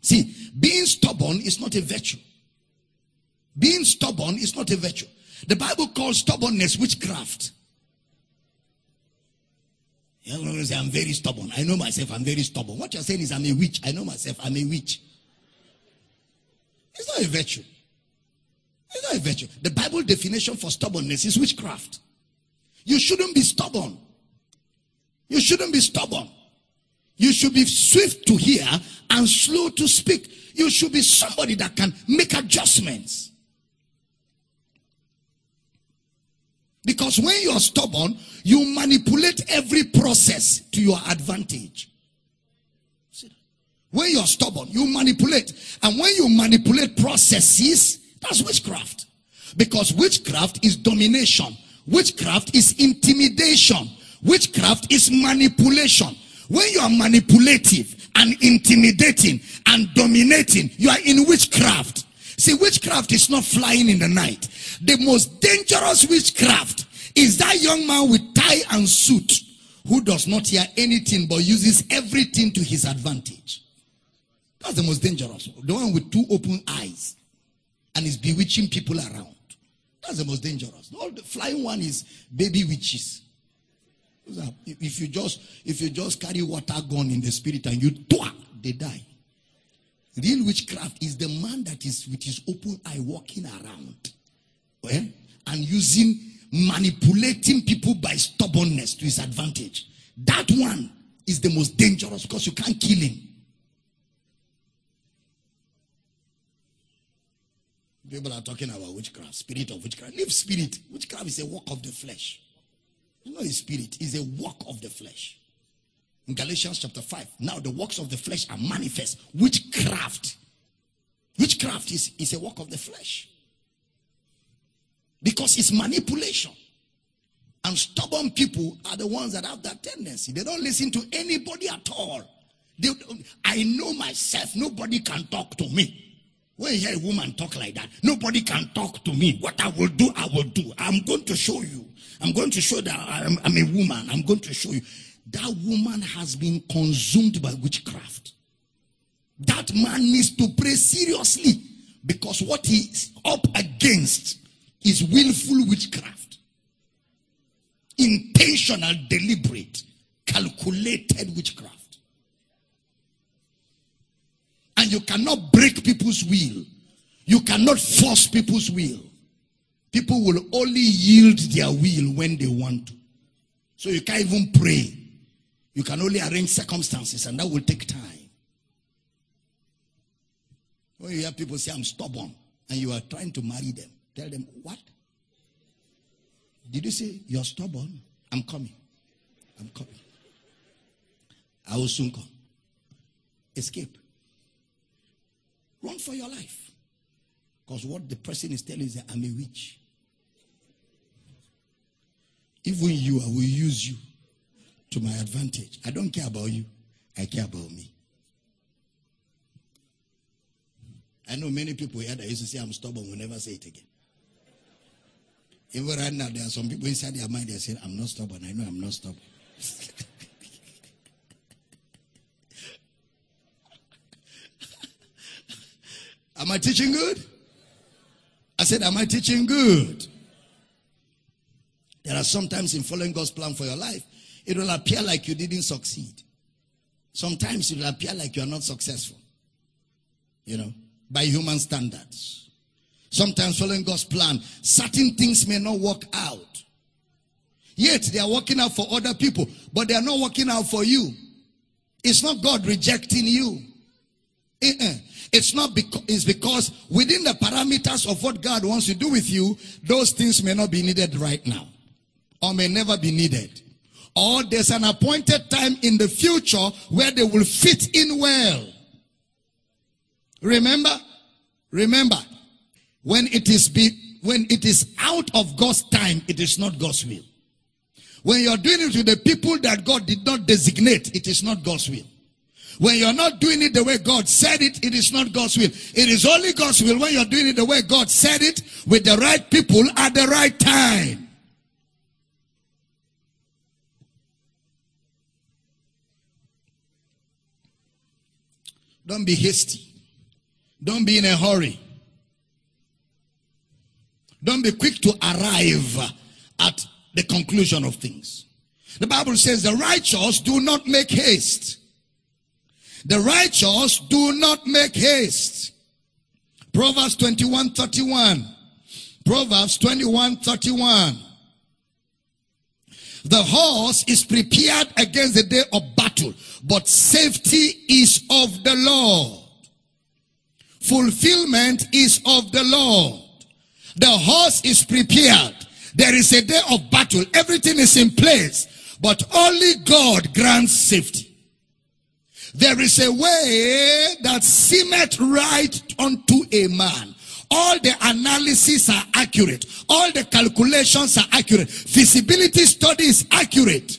See, being stubborn is not a virtue. Being stubborn is not a virtue. The Bible calls stubbornness witchcraft. You're say, I'm very stubborn. I know myself, I'm very stubborn. What you're saying is, I'm a witch. I know myself, I'm a witch. It's not a virtue. It's not a virtue. The Bible definition for stubbornness is witchcraft. You shouldn't be stubborn. You shouldn't be stubborn. You should be swift to hear and slow to speak. You should be somebody that can make adjustments. Because when you are stubborn, you manipulate every process to your advantage. When you're stubborn, you manipulate. And when you manipulate processes, that's witchcraft. Because witchcraft is domination. Witchcraft is intimidation. Witchcraft is manipulation. When you are manipulative and intimidating and dominating, you are in witchcraft. See, witchcraft is not flying in the night. The most dangerous witchcraft is that young man with tie and suit who does not hear anything but uses everything to his advantage. That's the most dangerous. The one with two open eyes and is bewitching people around. That's the most dangerous. All the flying one is baby witches. If you just if you just carry water gun in the spirit and you twah, they die. Real witchcraft is the man that is with his open eye walking around eh, and using manipulating people by stubbornness to his advantage. That one is the most dangerous because you can't kill him. People are talking about witchcraft, spirit of witchcraft. Leave spirit. Witchcraft is a work of the flesh. It's not a spirit, it's a work of the flesh. In Galatians chapter 5, now the works of the flesh are manifest. Witchcraft. Witchcraft is, is a work of the flesh. Because it's manipulation. And stubborn people are the ones that have that tendency. They don't listen to anybody at all. They, I know myself. Nobody can talk to me. When you hear a woman talk like that, nobody can talk to me. What I will do, I will do. I'm going to show you. I'm going to show that I'm, I'm a woman. I'm going to show you. That woman has been consumed by witchcraft. That man needs to pray seriously because what he's up against is willful witchcraft, intentional, deliberate, calculated witchcraft. And you cannot break people's will, you cannot force people's will. People will only yield their will when they want to. So you can't even pray. You can only arrange circumstances, and that will take time. When you hear people say, I'm stubborn, and you are trying to marry them, Tell them, what? Did you say you're stubborn? I'm coming. I'm coming. I will soon come. Escape. Run for your life. Because what the person is telling is that I'm a witch. Even you, I will use you to my advantage. I don't care about you, I care about me. I know many people here that used to say I'm stubborn will never say it again. Even right now, there are some people inside their mind, they're saying, I'm not stubborn. I know I'm not stubborn. [LAUGHS] Am I teaching good? I said, Am I teaching good? There are sometimes in following God's plan for your life, it will appear like you didn't succeed. Sometimes it will appear like you are not successful. You know, by human standards. Sometimes following God's plan, certain things may not work out. Yet they are working out for other people, but they are not working out for you. It's not God rejecting you. Uh-uh. It's not because it's because within the parameters of what God wants to do with you, those things may not be needed right now, or may never be needed. Or there's an appointed time in the future where they will fit in well. Remember? Remember, when it is be, when it is out of God's time, it is not God's will. When you're doing it with the people that God did not designate, it is not God's will. When you're not doing it the way God said it, it is not God's will. It is only God's will when you're doing it the way God said it with the right people at the right time. Don't be hasty. Don't be in a hurry. Don't be quick to arrive at the conclusion of things. The Bible says the righteous do not make haste. The righteous do not make haste. Proverbs 21 31. Proverbs 21 31. The horse is prepared against the day of battle, but safety is of the Lord. Fulfillment is of the Lord. The horse is prepared. There is a day of battle. Everything is in place, but only God grants safety. There is a way that seemeth right unto a man. All the analyses are accurate. All the calculations are accurate. Feasibility study is accurate.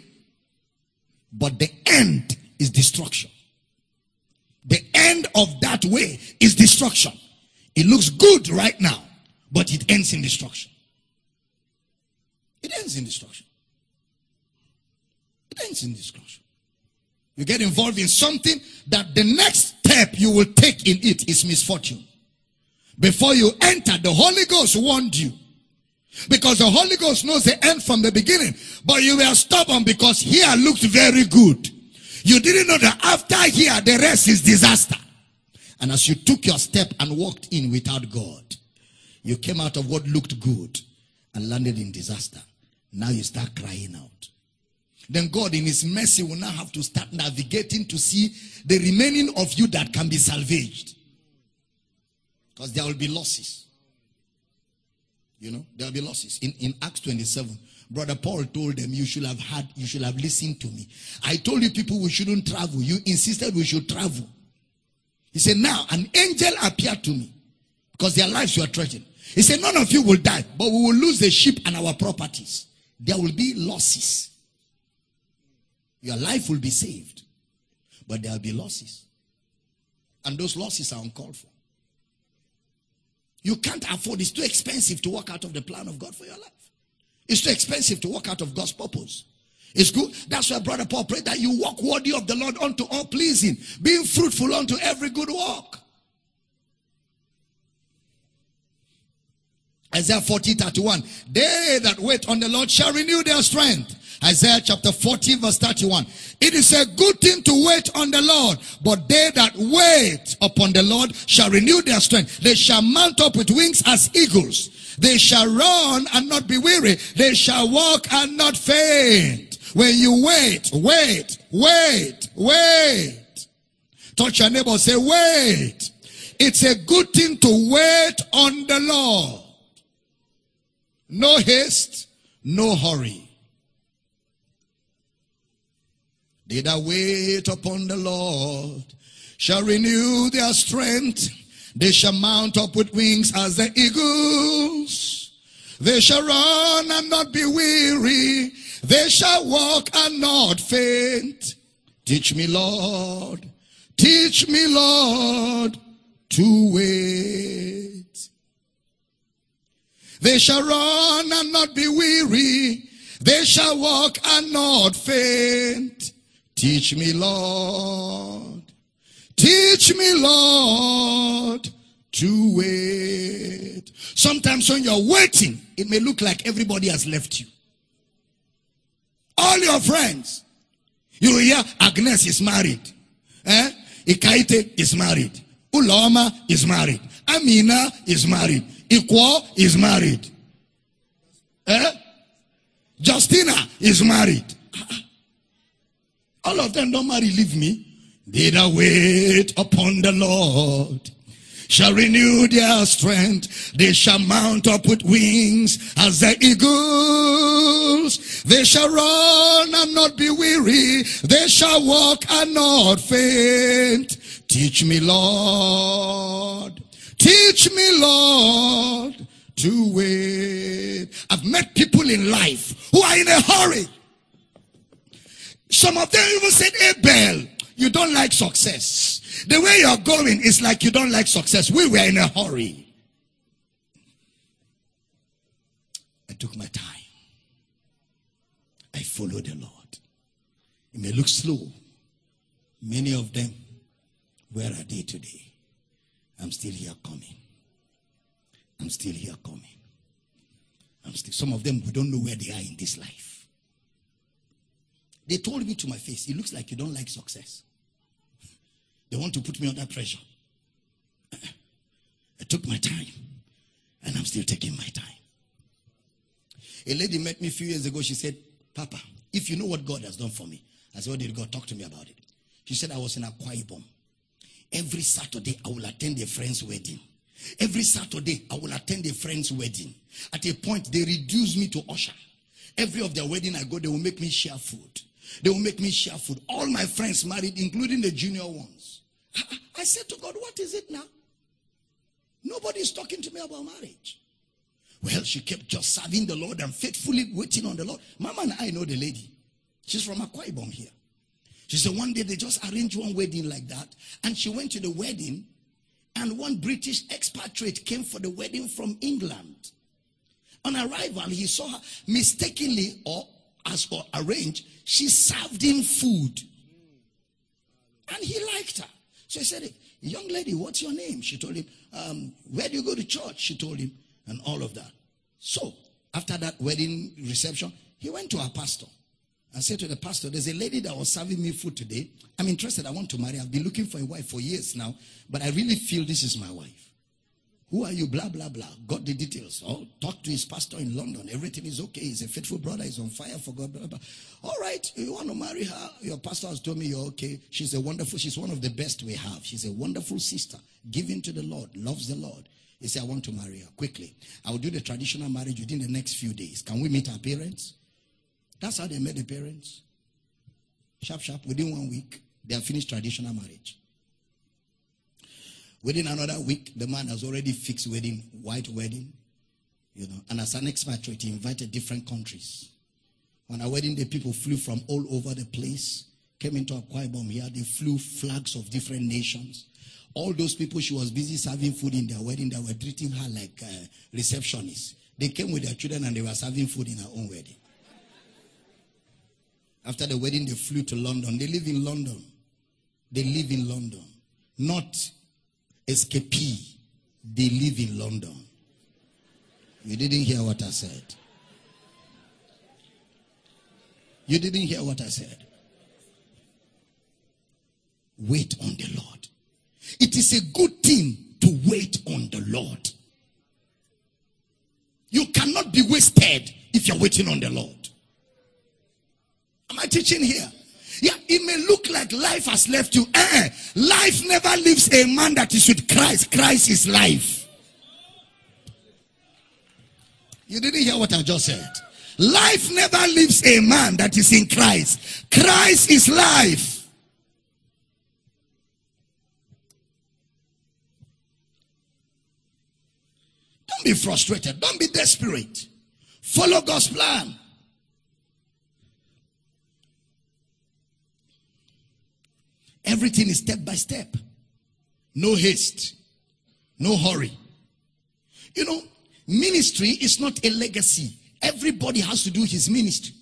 But the end is destruction. The end of that way is destruction. It looks good right now, but it ends in destruction. It ends in destruction. It ends in destruction. You get involved in something that the next step you will take in it is misfortune. Before you enter, the Holy Ghost warned you. Because the Holy Ghost knows the end from the beginning. But you were stubborn because here looked very good. You didn't know that after here, the rest is disaster. And as you took your step and walked in without God, you came out of what looked good and landed in disaster. Now you start crying out. Then God, in His mercy, will now have to start navigating to see the remaining of you that can be salvaged. Because there will be losses. You know, there will be losses. In, in Acts 27, Brother Paul told them, You should have had, you should have listened to me. I told you people we shouldn't travel. You insisted we should travel. He said, Now an angel appeared to me because their lives were threatened. He said, None of you will die, but we will lose the sheep and our properties. There will be losses. Your life will be saved, but there will be losses. And those losses are uncalled for. You can't afford, it's too expensive to walk out of the plan of God for your life. It's too expensive to walk out of God's purpose. It's good. That's why Brother Paul prayed that you walk worthy of the Lord unto all pleasing, being fruitful unto every good work. Isaiah 40 31. They that wait on the Lord shall renew their strength. Isaiah chapter 40 verse 31. It is a good thing to wait on the Lord, but they that wait upon the Lord shall renew their strength. They shall mount up with wings as eagles. They shall run and not be weary. They shall walk and not faint. When you wait, wait, wait, wait. Touch your neighbor, say wait. It's a good thing to wait on the Lord. No haste, no hurry. They that wait upon the Lord shall renew their strength. They shall mount up with wings as the eagles. They shall run and not be weary. They shall walk and not faint. Teach me, Lord. Teach me, Lord, to wait. They shall run and not be weary. They shall walk and not faint. Teach me, Lord. Teach me, Lord, to wait. Sometimes when you're waiting, it may look like everybody has left you. All your friends. You hear Agnes is married. Eh? Ikaite is married. Uloma is married. Amina is married. Ikwo is married. Eh? Justina is married. All of them don't marry, leave me. They that wait upon the Lord shall renew their strength. They shall mount up with wings as the eagles. They shall run and not be weary. They shall walk and not faint. Teach me, Lord. Teach me, Lord, to wait. I've met people in life who are in a hurry. Some of them even said, Abel, you don't like success. The way you're going is like you don't like success. We were in a hurry. I took my time. I followed the Lord. It may look slow. Many of them, where are they today? I'm still here coming. I'm still here coming. I'm still, some of them, we don't know where they are in this life. They told me to my face, it looks like you don't like success. [LAUGHS] They want to put me under pressure. [LAUGHS] I took my time, and I'm still taking my time. A lady met me a few years ago. She said, Papa, if you know what God has done for me, I said, What did God talk to me about it? She said, I was in Akwa Ibom. Every Saturday, I will attend a friend's wedding. Every Saturday, I will attend a friend's wedding. At a point, they reduce me to usher. Every of their wedding I go, they will make me share food. They will make me share food. All my friends married, including the junior ones. I said to God, what is it now? Nobody is talking to me about marriage. Well, she kept just serving the Lord and faithfully waiting on the Lord. Mama and I know the lady. She's from Akwa Ibom here. She said one day they just arranged one wedding like that. And she went to the wedding and one British expatriate came for the wedding from England. On arrival, he saw her mistakenly or as or arranged, she served him food. And he liked her. So he said, Young lady, what's your name? She told him, um, Where do you go to church? She told him, and all of that. So, after that wedding reception, he went to our pastor and said to the pastor, There's a lady that was serving me food today. I'm interested. I want to marry. I've been looking for a wife for years now, but I really feel this is my wife. Who are you? Blah, blah, blah. Got the details. Oh, talk to his pastor in London. Everything is okay. He's a faithful brother. He's on fire for God. Blah, blah. All right. You want to marry her? Your pastor has told me you're okay. She's a wonderful, she's one of the best we have. She's a wonderful sister, giving to the Lord, loves the Lord. He said, I want to marry her quickly. I will do the traditional marriage within the next few days. Can we meet our parents? That's how they met the parents. Sharp, sharp. Within one week, they have finished traditional marriage. Within another week, the man has already fixed wedding, white wedding, you know. And as an expatriate, he invited different countries. On our wedding day, people flew from all over the place, came into Akwa Ibom here. They flew flags of different nations. All those people she was busy serving food in their wedding, they were treating her like uh, a receptionists. They came with their children and they were serving food in her own wedding. After the wedding, they flew to London. They live in London. They live in London. Not escapee. They live in London. You didn't hear what I said. You didn't hear what I said. Wait on the Lord. It is a good thing to wait on the Lord. You cannot be wasted if you're waiting on the Lord. Am I teaching here? Yeah, it may look like life has left you. Eh, life never leaves a man that is with Christ. Christ is life. You didn't hear what I just said. Life never leaves a man that is in Christ. Christ is life. Don't be frustrated. Don't be desperate. Follow God's plan. Everything is step by step. No haste. No hurry. You know, ministry is not a legacy. Everybody has to do his ministry.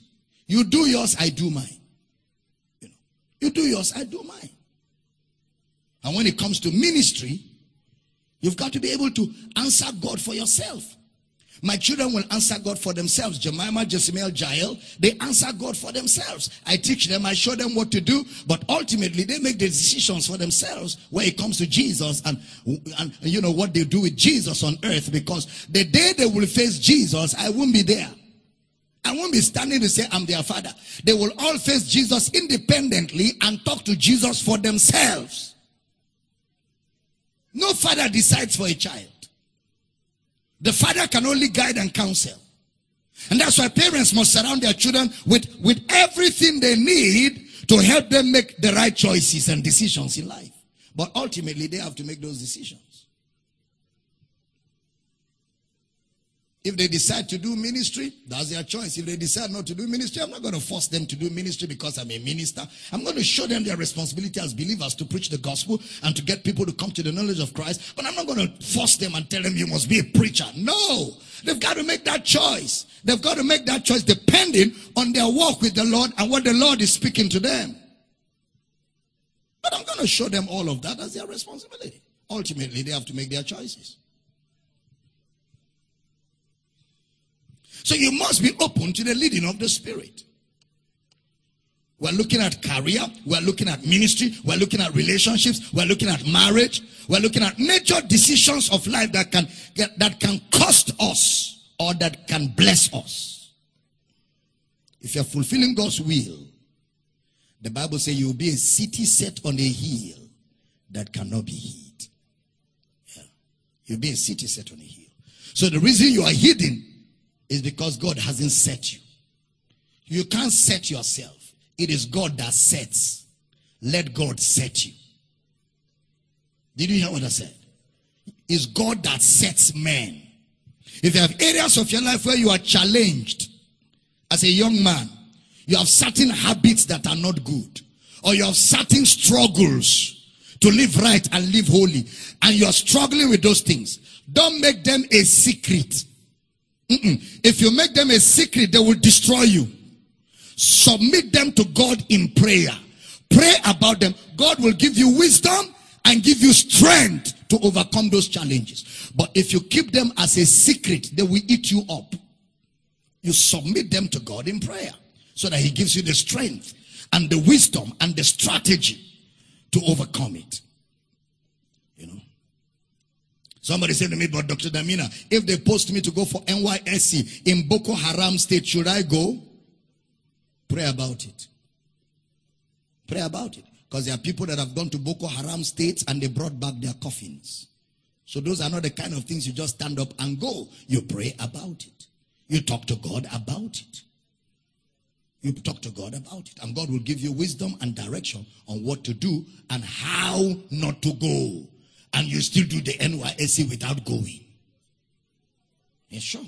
You do yours, I do mine. You, know, you do yours, I do mine. And when it comes to ministry, you've got to be able to answer God for yourself. My children will answer God for themselves. Jemima, Jezimiel, Jael, they answer God for themselves. I teach them, I show them what to do, but ultimately they make the decisions for themselves when it comes to Jesus and, and you know what they do with Jesus on earth because the day they will face Jesus, I won't be there. I won't be standing to say I'm their father. They will all face Jesus independently and talk to Jesus for themselves. No father decides for a child. The father can only guide and counsel. And that's why parents must surround their children with, with everything they need to help them make the right choices and decisions in life. But ultimately, they have to make those decisions. If they decide to do ministry, that's their choice. If they decide not to do ministry, I'm not going to force them to do ministry because I'm a minister. I'm going to show them their responsibility as believers to preach the gospel and to get people to come to the knowledge of Christ. But I'm not going to force them and tell them you must be a preacher. No. They've got to make that choice. They've got to make that choice depending on their walk with the Lord and what the Lord is speaking to them. But I'm going to show them all of that as their responsibility. Ultimately, they have to make their choices. So you must be open to the leading of the Spirit. We're looking at career. We're looking at ministry. We're looking at relationships. We're looking at marriage. We're looking at major decisions of life that can that can cost us or that can bless us. If you're fulfilling God's will, the Bible says you will be a city set on a hill that cannot be hid. Yeah. You'll be a city set on a hill. So the reason you are hidden is because God hasn't set you. You can't set yourself. It is God that sets. Let God set you. Did you hear what I said? It's God that sets men. If you have areas of your life where you are challenged as a young man, you have certain habits that are not good, or you have certain struggles to live right and live holy, and you are struggling with those things, don't make them a secret. Mm-mm. If you make them a secret, they will destroy you. Submit them to God in prayer. Pray about them. God will give you wisdom and give you strength to overcome those challenges. But if you keep them as a secret, they will eat you up. You submit them to God in prayer so that He gives you the strength and the wisdom and the strategy to overcome it. Somebody said to me, but Dr. Damina, if they post me to go for NYSC in Boko Haram state, should I go? Pray about it. Pray about it. Because there are people that have gone to Boko Haram states and they brought back their coffins. So those are not the kind of things you just stand up and go. You pray about it. You talk to God about it. You talk to God about it. And God will give you wisdom and direction on what to do and how not to go and you still do the NYSC without going. Yes, sure.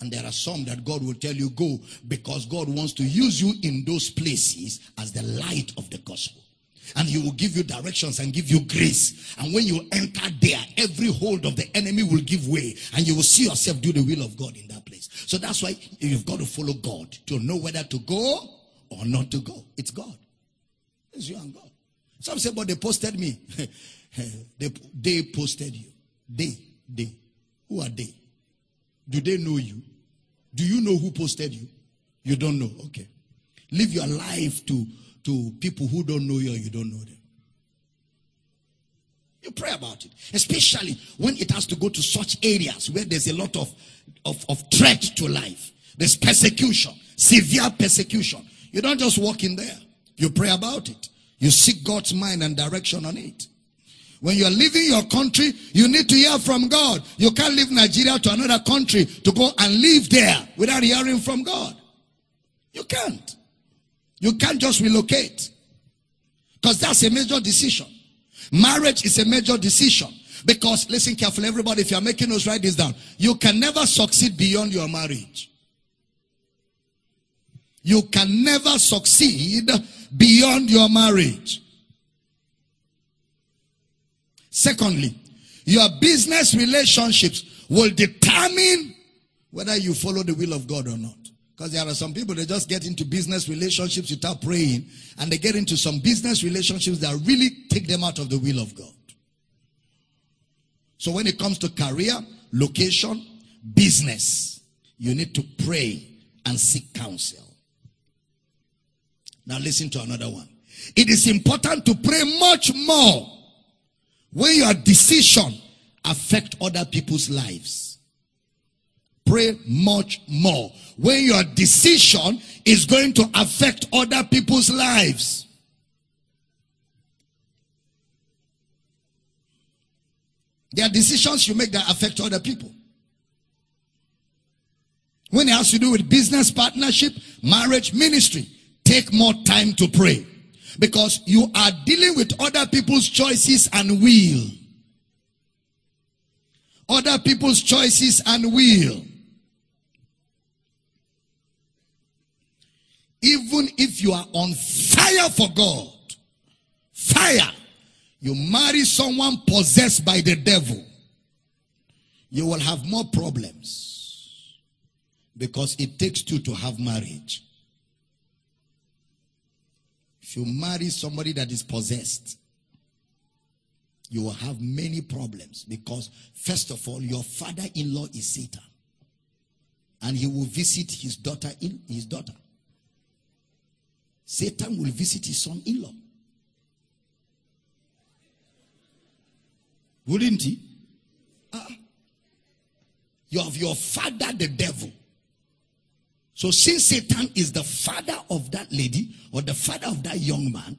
And there are some that God will tell you go because God wants to use you in those places as the light of the gospel. And he will give you directions and give you grace. And when you enter there, every hold of the enemy will give way. And you will see yourself do the will of God in that place. So that's why you've got to follow God to know whether to go or not to go. It's God. It's you and God. Some say, but they posted me. [LAUGHS] [LAUGHS] they, they posted you. They, they. Who are they? Do they know you? Do you know who posted you? You don't know. Okay. Live your life to, to people who don't know you you don't know them. You pray about it. Especially when it has to go to such areas where there's a lot of, of, of threat to life. There's persecution, severe persecution. You don't just walk in there. You pray about it. You seek God's mind and direction on it. When you're leaving your country, you need to hear from God. You can't leave Nigeria to another country to go and live there without hearing from God. You can't. You can't just relocate. Because that's a major decision. Marriage is a major decision. Because, listen carefully, everybody, if you're making us write this down. You can never succeed beyond your marriage. You can never succeed beyond your marriage. Secondly, your business relationships will determine whether you follow the will of God or not. Because there are some people that just get into business relationships without praying, and they get into some business relationships that really take them out of the will of God. So when it comes to career, location, business, you need to pray and seek counsel. Now listen to another one. It is important to pray much more when your decision affect other people's lives. pray much more. When your decision is going to affect other people's lives. There are decisions you make that affect other people. When it has to do with business partnership, marriage, ministry, take more time to pray. Because you are dealing with other people's choices and will. Other people's choices and will. Even if you are on fire for God, fire, you marry someone possessed by the devil, you will have more problems because it takes two to have marriage. You marry somebody that is possessed, you will have many problems because, first of all, your father in law is Satan. And he will visit his daughter in his daughter. Satan will visit his son in law. Wouldn't he? Uh, you have your father, the devil. So since Satan is the father of that lady or the father of that young man,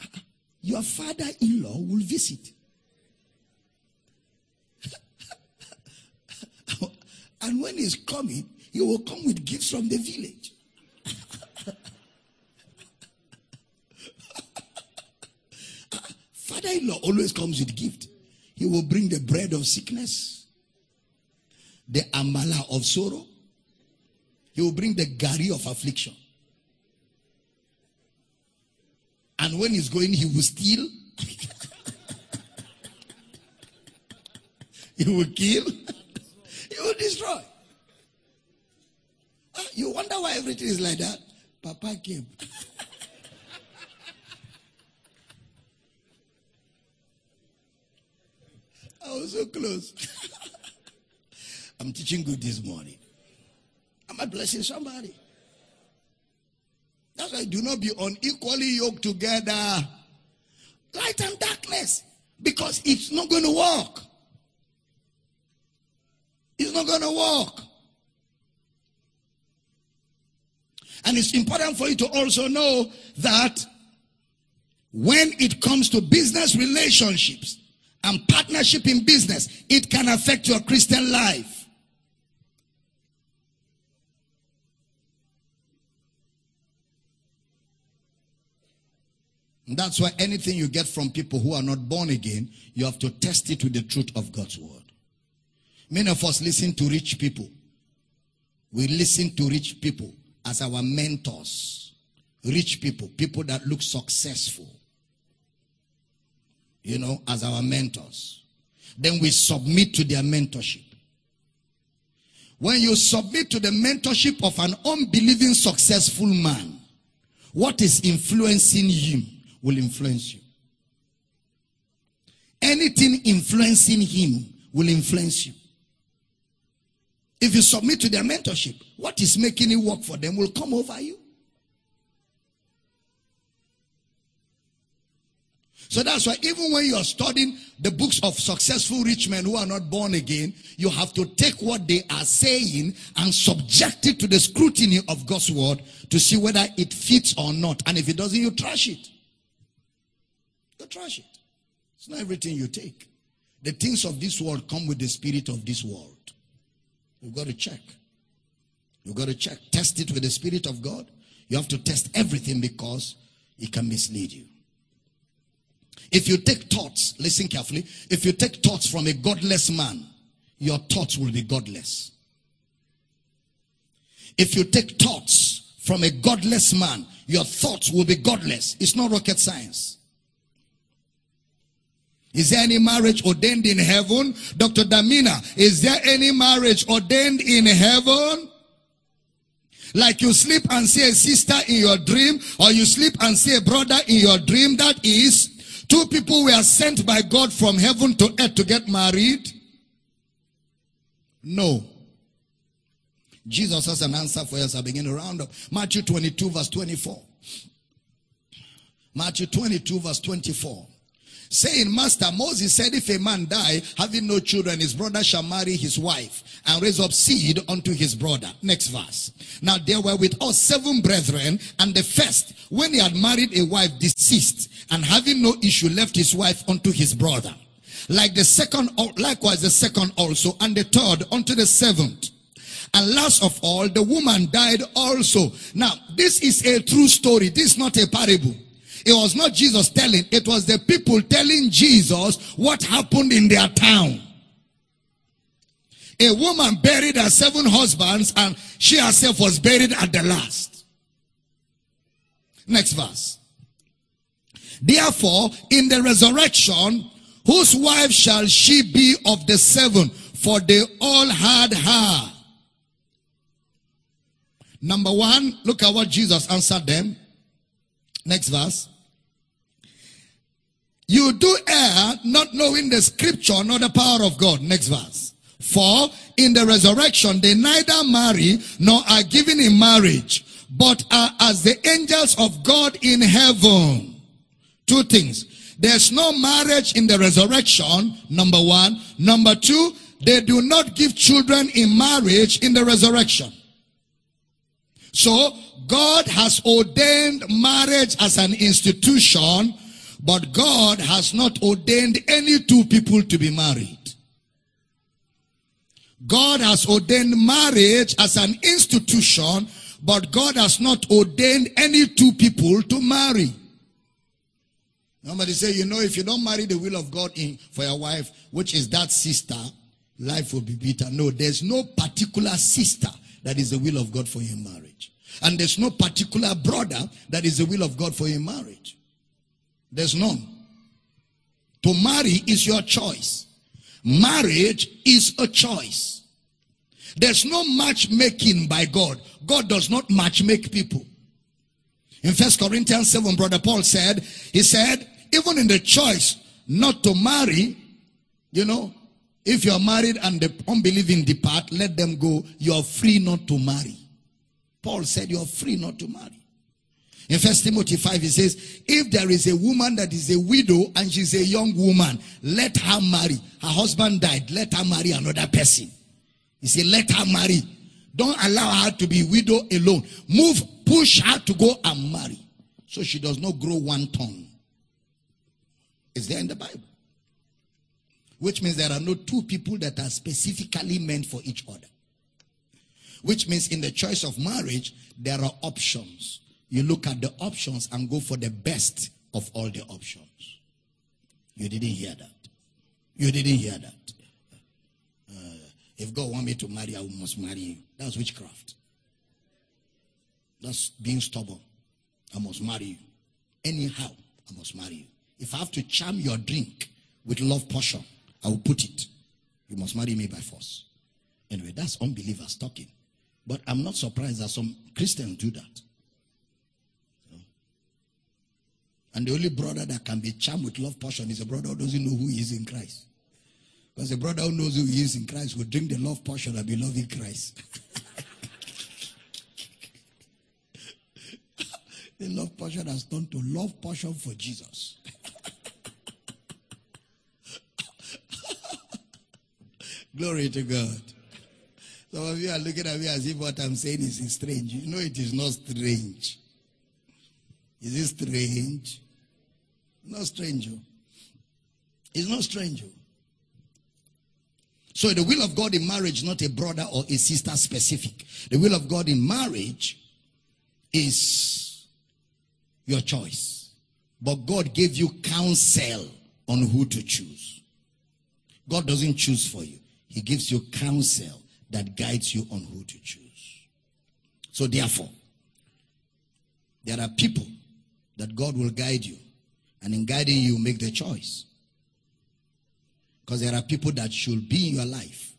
[LAUGHS] your father-in-law will visit. [LAUGHS] and when he's coming, he will come with gifts from the village. [LAUGHS] Father-in-law always comes with gift. He will bring the bread of sickness, the amala of sorrow, he will bring the gari of affliction. And when he's going, he will steal. [LAUGHS] he will kill. [LAUGHS] he will destroy. Ah, you wonder why everything is like that? Papa came. [LAUGHS] I was so close. I'm teaching good this morning. Am I blessing somebody? That's why do not be unequally yoked together. Light and darkness. Because it's not going to work. It's not going to work. And it's important for you to also know that when it comes to business relationships and partnership in business, it can affect your Christian life. That's why anything you get from people who are not born again, you have to test it with the truth of God's word. Many of us listen to rich people. We listen to rich people as our mentors. Rich people, people that look successful. You know, as our mentors. Then we submit to their mentorship. When you submit to the mentorship of an unbelieving successful man, what is influencing him? Will influence you. Anything influencing him will influence you. If you submit to their mentorship, what is making it work for them will come over you. So that's why even when you are studying the books of successful rich men who are not born again, you have to take what they are saying and subject it to the scrutiny of God's word to see whether it fits or not. And if it doesn't, you trash it. You trash it. It's not everything you take. The things of this world come with the spirit of this world. You've got to check. You've got to check. Test it with the spirit of God. You have to test everything because it can mislead you. If you take thoughts, listen carefully. If you take thoughts from a godless man, your thoughts will be godless. If you take thoughts from a godless man, your thoughts will be godless. It's not rocket science. Is there any marriage ordained in heaven? Dr. Damina, is there any marriage ordained in heaven? Like you sleep and see a sister in your dream, or you sleep and see a brother in your dream. That is, two people were sent by God from heaven to earth to get married. No. Jesus has an answer for us. I begin to round up. Matthew 22, verse 24. Matthew 22, verse 24. Saying, Master, Moses said, if a man die, having no children, his brother shall marry his wife and raise up seed unto his brother. Next verse. Now there were with us seven brethren, and the first, when he had married a wife, deceased, and having no issue, left his wife unto his brother. Like the second, likewise the second also, and the third unto the seventh. And last of all, the woman died also. Now, this is a true story. This is not a parable. It was not Jesus telling, it was the people telling Jesus what happened in their town. A woman buried her seven husbands and she herself was buried at the last. Next verse. Therefore, in the resurrection, whose wife shall she be of the seven? For they all had her. Number one, look at what Jesus answered them. Next verse. You do err, not knowing the scripture nor the power of God. Next verse. For in the resurrection, they neither marry nor are given in marriage, but are as the angels of God in heaven. Two things. There's no marriage in the resurrection, number one. Number two, they do not give children in marriage in the resurrection. So, God has ordained marriage as an institution but God has not ordained any two people to be married. God has ordained marriage as an institution, but God has not ordained any two people to marry. Somebody say, you know, if you don't marry the will of God in for your wife, which is that sister, life will be bitter. No, there's no particular sister that is the will of God for your marriage. And there's no particular brother that is the will of God for your marriage. There's none. To marry is your choice. Marriage is a choice. There's no matchmaking by God. God does not matchmake people. In First Corinthians 7, Brother Paul said, he said, even in the choice not to marry, you know, if you're married and the unbelieving depart, let them go. You're free not to marry. Paul said you're free not to marry. In First Timothy 5, he says, if there is a woman that is a widow and she's a young woman, let her marry. Her husband died. Let her marry another person. He said, let her marry. Don't allow her to be widow alone. Move, push her to go and marry. So she does not grow one tongue. It's there in the Bible. Which means there are no two people that are specifically meant for each other. Which means in the choice of marriage, there are options. You look at the options and go for the best of all the options. You didn't hear that. You didn't hear that. Uh, if God want me to marry, I must marry you. That's witchcraft. That's being stubborn. I must marry you. Anyhow, I must marry you. If I have to charm your drink with love potion, I will put it. You must marry me by force. Anyway, that's unbelievers talking. But I'm not surprised that some Christians do that. And the only brother that can be charmed with love potion is a brother who doesn't know who he is in Christ. Because the brother who knows who he is in Christ will drink the love potion and be loving Christ. [LAUGHS] the love potion has turned to love potion for Jesus. [LAUGHS] Glory to God. Some of you are looking at me as if what I'm saying is strange. You know it is not strange. Is it strange? Not stranger. Oh. It's not strange. Oh. So the will of God in marriage, not a brother or a sister specific. The will of God in marriage is your choice. But God gave you counsel on who to choose. God doesn't choose for you. He gives you counsel that guides you on who to choose. So therefore, there are people that God will guide you. And in guiding you, make the choice. Because there are people that should be in your life,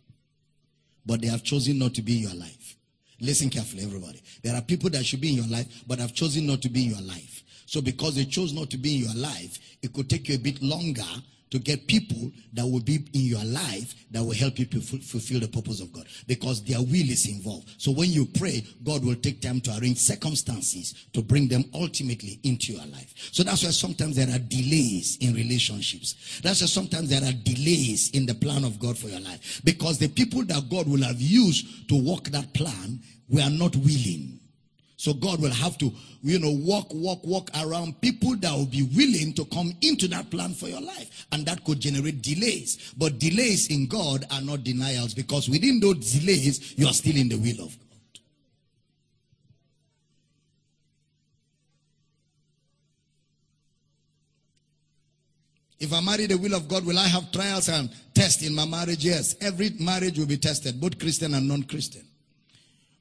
but they have chosen not to be in your life. Listen carefully, everybody. There are people that should be in your life, but have chosen not to be in your life. So because they chose not to be in your life, it could take you a bit longer to get people that will be in your life that will help you to fulfill the purpose of God because their will is involved. So when you pray, God will take time to arrange circumstances to bring them ultimately into your life. So that's why sometimes there are delays in relationships. That's why sometimes there are delays in the plan of God for your life because the people that God will have used to work that plan were not willing. So God will have to, you know, walk, walk, walk around people that will be willing to come into that plan for your life. And that could generate delays. But delays in God are not denials because within those delays, you are still in the will of God. If I marry the will of God, will I have trials and tests in my marriage? Yes. Every marriage will be tested, both Christian and non-Christian.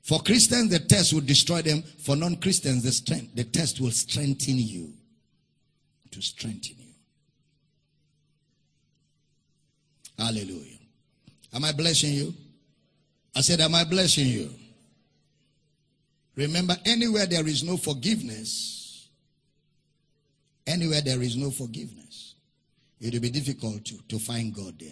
For Christians, the test will destroy them. For non-Christians, the strength, the test will strengthen you. To strengthen you. Hallelujah. Am I blessing you? I said, Am I blessing you? Remember, anywhere there is no forgiveness, anywhere there is no forgiveness, it will be difficult to, to find God there.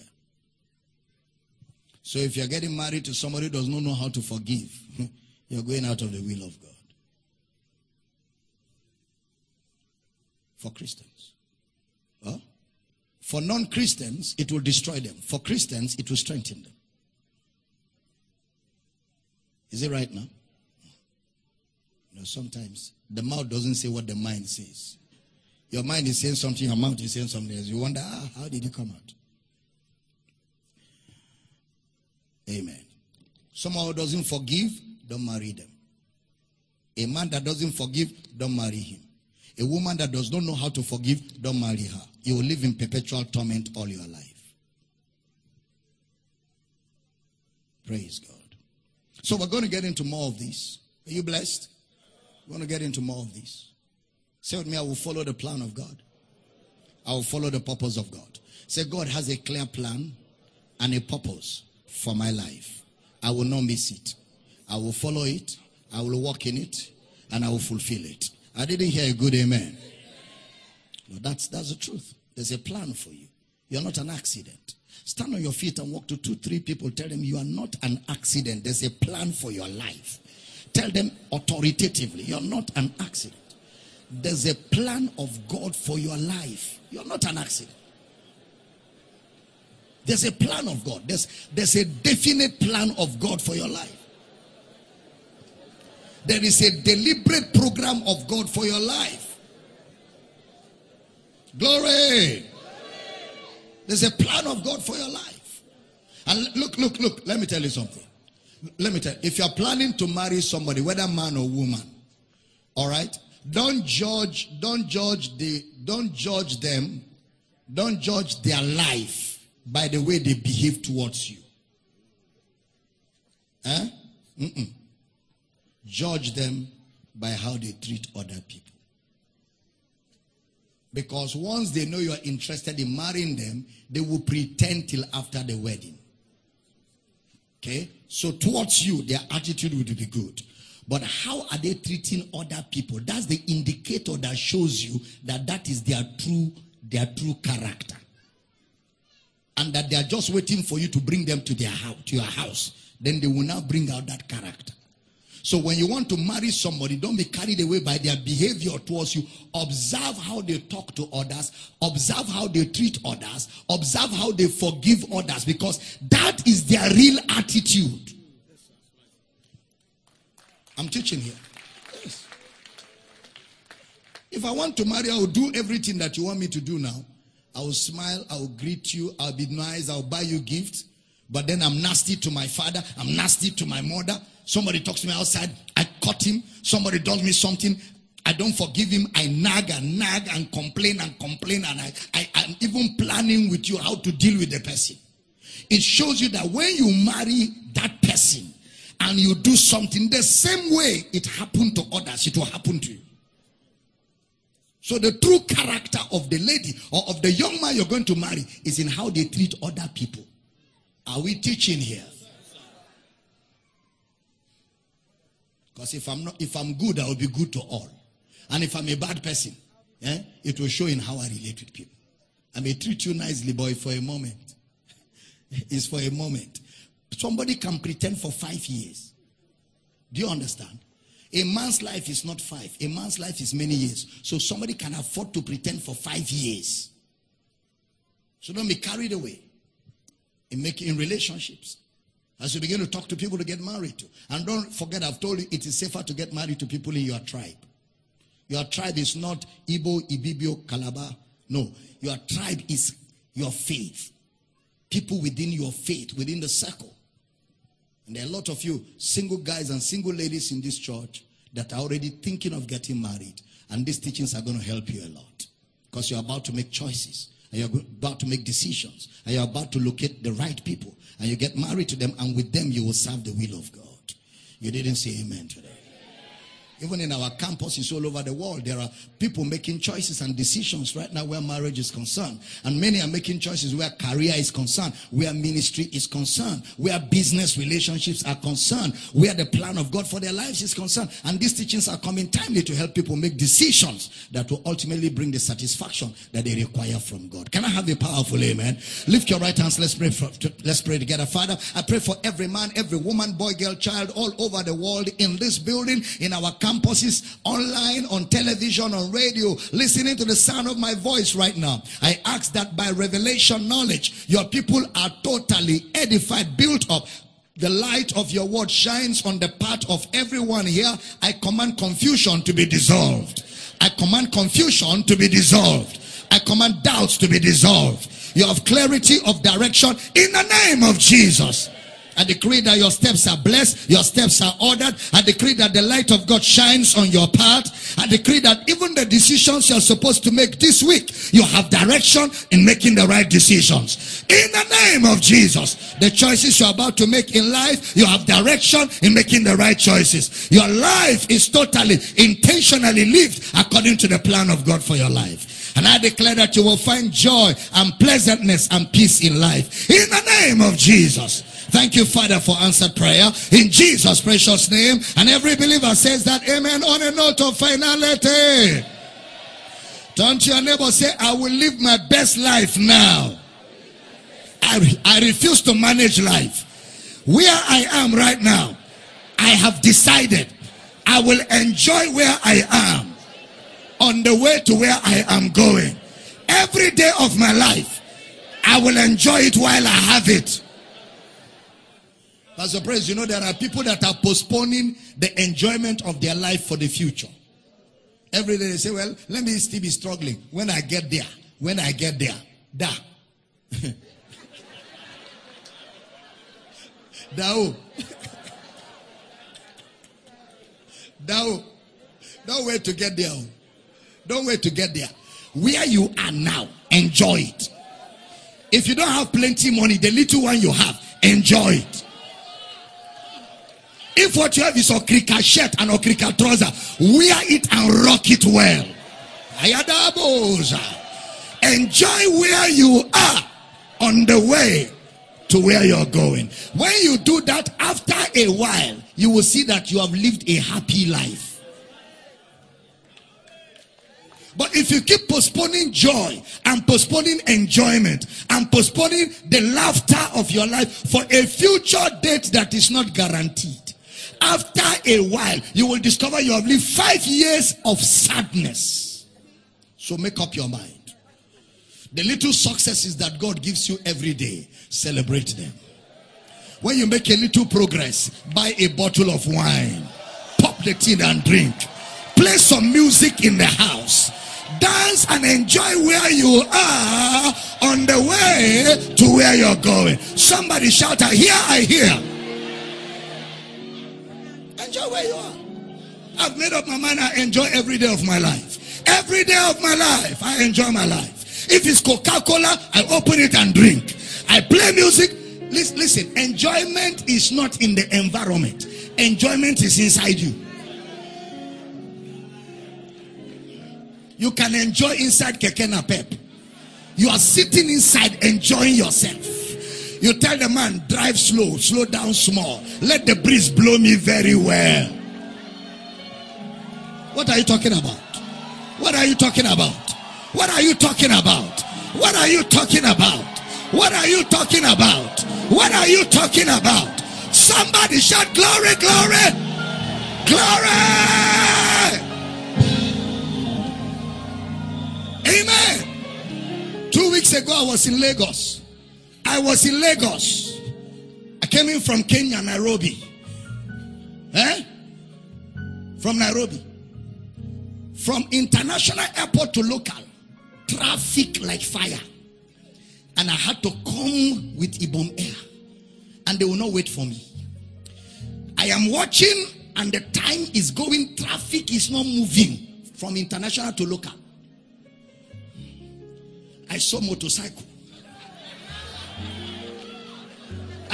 So if you're getting married to somebody who does not know how to forgive, [LAUGHS] you're going out of the will of God. For Christians. Huh? For non Christians, it will destroy them. For Christians, it will strengthen them. Is it right now? You know, sometimes the mouth doesn't say what the mind says. Your mind is saying something, your mouth is saying something else. You wonder, ah, how did it come out? Amen. Someone who doesn't forgive, don't marry them. A man that doesn't forgive, don't marry him. A woman that does not know how to forgive, don't marry her. You will live in perpetual torment all your life. Praise God. So we're going to get into more of this. Are you blessed? We're going to get into more of this. Say with me, I will follow the plan of God. I will follow the purpose of God. Say, God has a clear plan and a purpose for my life. I will not miss it. I will follow it. I will walk in it and I will fulfill it. I didn't hear a good amen. No, that's, that's the truth. There's a plan for you. You're not an accident. Stand on your feet and walk to two, three people. Tell them you are not an accident. There's a plan for your life. Tell them authoritatively, you're not an accident. There's a plan of God for your life. You're not an accident. There's a plan of God. There's, there's a definite plan of God for your life. There is a deliberate program of God for your life. Glory. There's a plan of God for your life. And look, look, look, let me tell you something. Let me tell you, if you're planning to marry somebody, whether man or woman, all right, don't judge, don't judge the, don't judge them, don't judge their life by the way they behave towards you. Huh? Mm-mm. Judge them by how they treat other people. Because once they know you are interested in marrying them, they will pretend till after the wedding. Okay? So towards you, their attitude would be good. But how are they treating other people? That's the indicator that shows you that that is their true, their true character and that they are just waiting for you to bring them to their house, to your house, then they will now bring out that character. So when you want to marry somebody, don't be carried away by their behavior towards you. Observe how they talk to others. Observe how they treat others. Observe how they forgive others because that is their real attitude. I'm teaching here. Yes. If I want to marry, I will do everything that you want me to do now. I will smile, I will greet you, I'll be nice, I'll buy you gifts. But then I'm nasty to my father, I'm nasty to my mother. Somebody talks to me outside, I cut him. Somebody does me something, I don't forgive him. I nag and nag and complain and complain. And I, I, I'm even planning with you how to deal with the person. It shows you that when you marry that person and you do something the same way it happened to others, it will happen to you. So the true character of the lady or of the young man you're going to marry is in how they treat other people. Are we teaching here? Because if I'm not, if I'm good, I will be good to all. And if I'm a bad person, eh, it will show in how I relate with people. I may treat you nicely, boy, for a moment. [LAUGHS] it's for a moment. Somebody can pretend for five years. Do you understand? A man's life is not five, a man's life is many years. So somebody can afford to pretend for five years. So don't be carried away in making in relationships. As you begin to talk to people to get married to. And don't forget, I've told you it is safer to get married to people in your tribe. Your tribe is not Igbo, Ibibio, Calabar. No. Your tribe is your faith. People within your faith, within the circle. And there are a lot of you single guys and single ladies in this church that are already thinking of getting married. And these teachings are going to help you a lot. Because you're about to make choices. And you're about to make decisions. And you're about to locate the right people. And you get married to them. And with them, you will serve the will of God. You didn't say amen today. Even in our campuses all over the world, there are people making choices and decisions right now where marriage is concerned. And many are making choices where career is concerned, where ministry is concerned, where business relationships are concerned, where the plan of God for their lives is concerned. And these teachings are coming timely to help people make decisions that will ultimately bring the satisfaction that they require from God. Can I have a powerful amen? Lift your right hands. Let's pray. For, let's pray together. Father, I pray for every man, every woman, boy, girl, child all over the world in this building, in our campuses, online, on television, on radio, listening to the sound of my voice right now. I ask that by revelation knowledge, your people are totally edified, built up, the light of your word shines on the path of everyone here. I command confusion to be dissolved. I command confusion to be dissolved. I command doubts to be dissolved. You have clarity of direction in the name of Jesus. I decree that your steps are blessed, your steps are ordered. I decree that the light of God shines on your path. I decree that even the decisions you're supposed to make this week, you have direction in making the right decisions. In the name of Jesus, the choices you're about to make in life, you have direction in making the right choices. Your life is totally, intentionally lived according to the plan of God for your life. And I declare that you will find joy and pleasantness and peace in life. In the name of Jesus. Thank you, Father, for answered prayer in Jesus' precious name. And every believer says that amen on a note of finality. Don't your neighbor, say, I will live my best life now. I, I refuse to manage life. Where I am right now, I have decided I will enjoy where I am on the way to where I am going. Every day of my life, I will enjoy it while I have it. Pastor Praise, you know, there are people that are postponing the enjoyment of their life for the future. Every day they say, well, let me still be struggling. When I get there, when I get there, da. [LAUGHS] Dao. [LAUGHS] Dao. Don't wait to get there. Oh. Don't wait to get there. Where you are now, enjoy it. If you don't have plenty money, the little one you have, enjoy it. If what you have is a cricket shirt and a cricket trouser, wear it and rock it well. Enjoy where you are on the way to where you're going. When you do that, after a while, you will see that you have lived a happy life. But if you keep postponing joy and postponing enjoyment and postponing the laughter of your life for a future date that is not guaranteed, after a while, you will discover you have lived five years of sadness. So make up your mind. The little successes that God gives you every day, celebrate them. When you make a little progress, buy a bottle of wine, pop the tin and drink, play some music in the house, dance and enjoy where you are on the way to where you're going. Somebody shout, I hear, I hear. Enjoy where you are. I've made up my mind I enjoy every day of my life. Every day of my life, I enjoy my life. If it's Coca-Cola, I open it and drink. I play music. Listen, enjoyment is not in the environment. Enjoyment is inside you. You can enjoy inside Keke Napep. You are sitting inside enjoying yourself. You tell the man, drive slow, slow down small. Let the breeze blow me very well. What are you talking about? What are you talking about? What are you talking about? What are you talking about? What are you talking about? What are you talking about? Somebody shout glory, glory, glory. Amen. Two weeks ago, I was in Lagos. I was in Lagos. I came in from Kenya, Nairobi. Eh? From Nairobi. From international airport to local. Traffic like fire. And I had to come with Ibom Air. And they will not wait for me. I am watching and the time is going. Traffic is not moving from international to local. I saw motorcycle.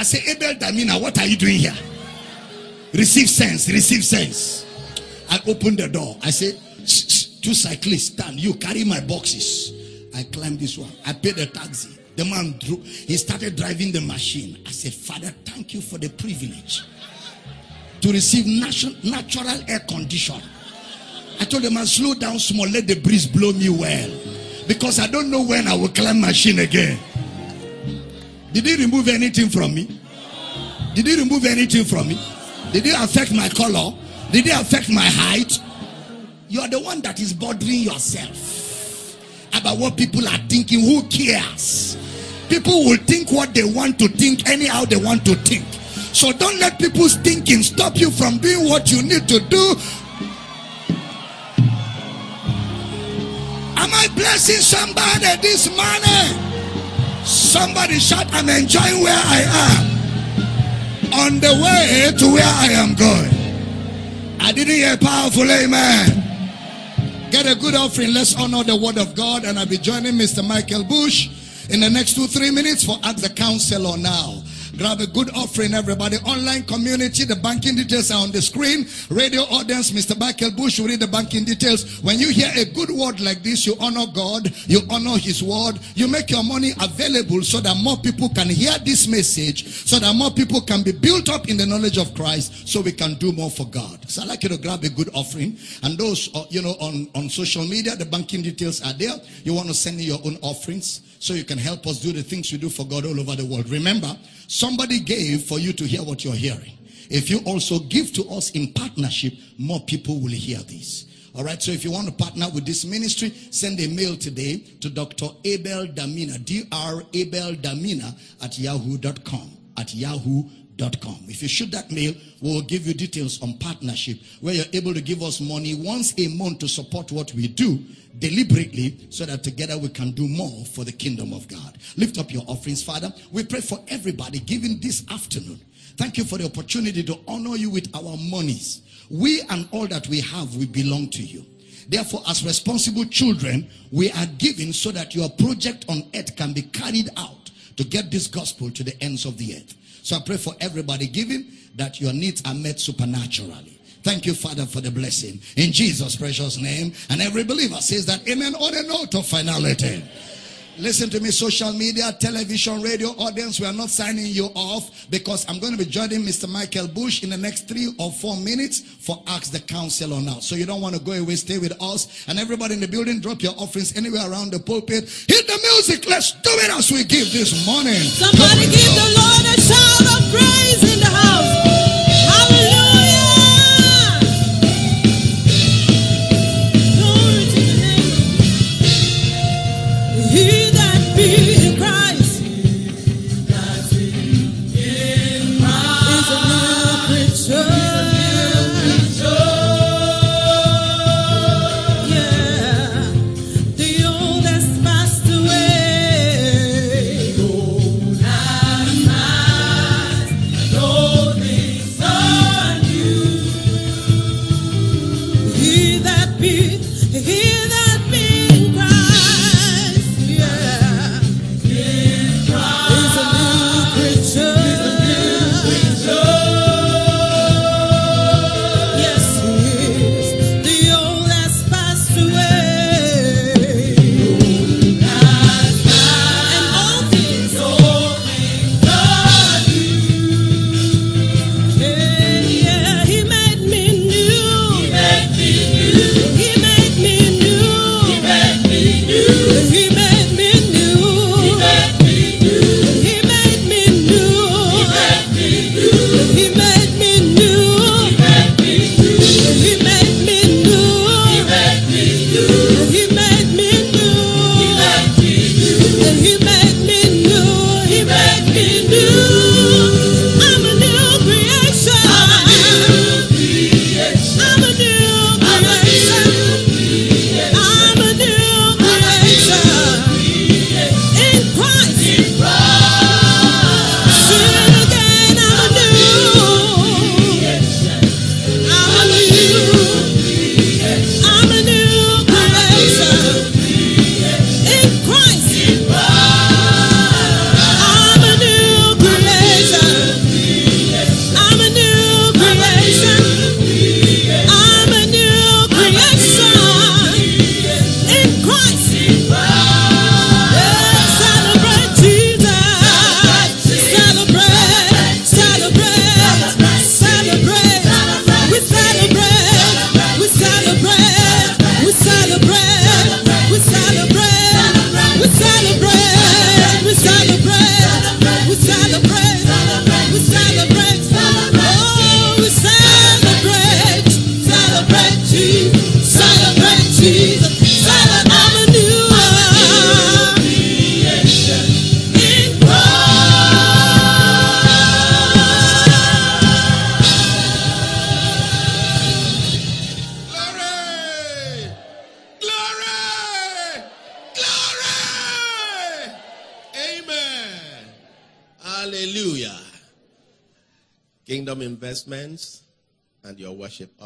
I say, Abel Damina, what are you doing here? Receive sense, receive sense. I open the door. I say, two cyclists stand. You carry my boxes. I climb this one. I pay the taxi. The man drew, he started driving the machine. I said, Father, thank you for the privilege to receive natural, air condition. I told the man, slow down small, let the breeze blow me well. Because I don't know when I will climb machine again. Did he remove anything from me? Did he remove anything from me? Did it affect my color? Did it affect my height? You are the one that is bothering yourself about what people are thinking. Who cares? People will think what they want to think, anyhow they want to think. So don't let people's thinking stop you from doing what you need to do. Am I blessing somebody this morning? Somebody shout, I'm enjoying where I am. On the way to where I am going. I didn't hear powerful amen. Get a good offering. Let's honor the word of God. And I'll be joining Mr. Michael Bush in the next two, three minutes for Ask the Counselor now. Grab a good offering, everybody. Online community, the banking details are on the screen. Radio audience, Mr. Michael Bush will read the banking details. When you hear a good word like this, you honor God, you honor His word, you make your money available so that more people can hear this message, so that more people can be built up in the knowledge of Christ, so we can do more for God. So I'd like you to grab a good offering. And those, uh, you know, on, on social media, the banking details are there. You want to send in your own offerings so you can help us do the things we do for God all over the world. Remember, somebody gave for you to hear what you're hearing. If you also give to us in partnership, more people will hear this. All right, so if you want to partner with this ministry, send a mail today to Dr. Abel Damina, Dr. Abel Damina at yahoo.com. At yahoo.com. If you shoot that mail, we'll give you details on partnership where you're able to give us money once a month to support what we do deliberately so that together we can do more for the kingdom of God. Lift up your offerings, Father. We pray for everybody giving this afternoon. Thank you for the opportunity to honor you with our monies. We and all that we have, we belong to you. Therefore, as responsible children, we are giving so that your project on earth can be carried out to get this gospel to the ends of the earth. So I pray for everybody giving that your needs are met supernaturally. Thank you, Father, for the blessing. In Jesus' precious name. And every believer says that amen on a note of finality. Listen to me, social media, television, radio audience. We are not signing you off because I'm going to be joining Mr. Michael Bush in the next three or four minutes for Ask the Counselor now. So you don't want to go away, stay with us. And everybody in the building, drop your offerings anywhere around the pulpit. Hit the music. Let's do it as we give this morning. Somebody give the Lord a shout of praise in the house.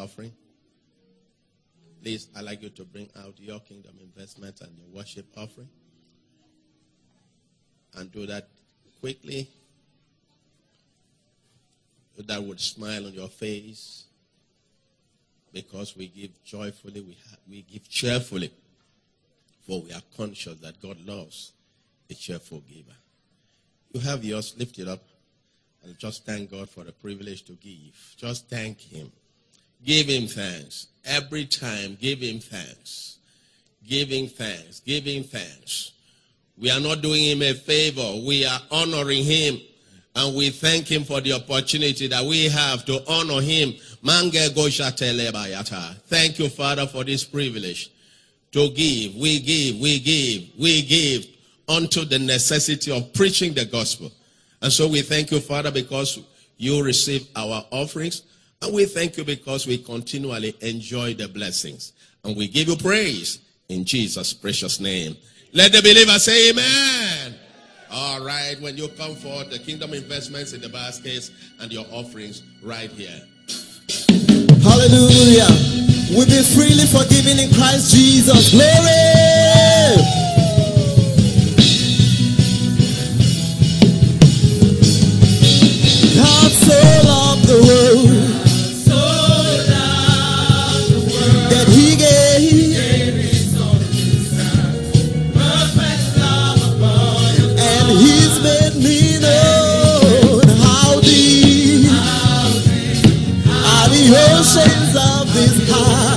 Offering. Please, I'd like you to bring out your kingdom investment and your worship offering. And do that quickly. That would smile on your face because we give joyfully, we, ha- we give cheerfully. For we are conscious that God loves a cheerful giver. You have yours, lift it up, and just thank God for the privilege to give. Just thank Him. Give Him thanks. Every time, give Him thanks. Giving thanks, giving thanks. We are not doing Him a favor, we are honoring Him. And we thank Him for the opportunity that we have to honor Him. Thank you, Father, for this privilege to give. We give, we give, we give unto the necessity of preaching the gospel. And so we thank you, Father, because you receive our offerings. And we thank you because we continually enjoy the blessings. And we give you praise in Jesus' precious name. Let the believer say amen. All right, when you come for the kingdom investments in the baskets and your offerings right here. Hallelujah. We've been freely forgiven in Christ Jesus. Glory. Oceans of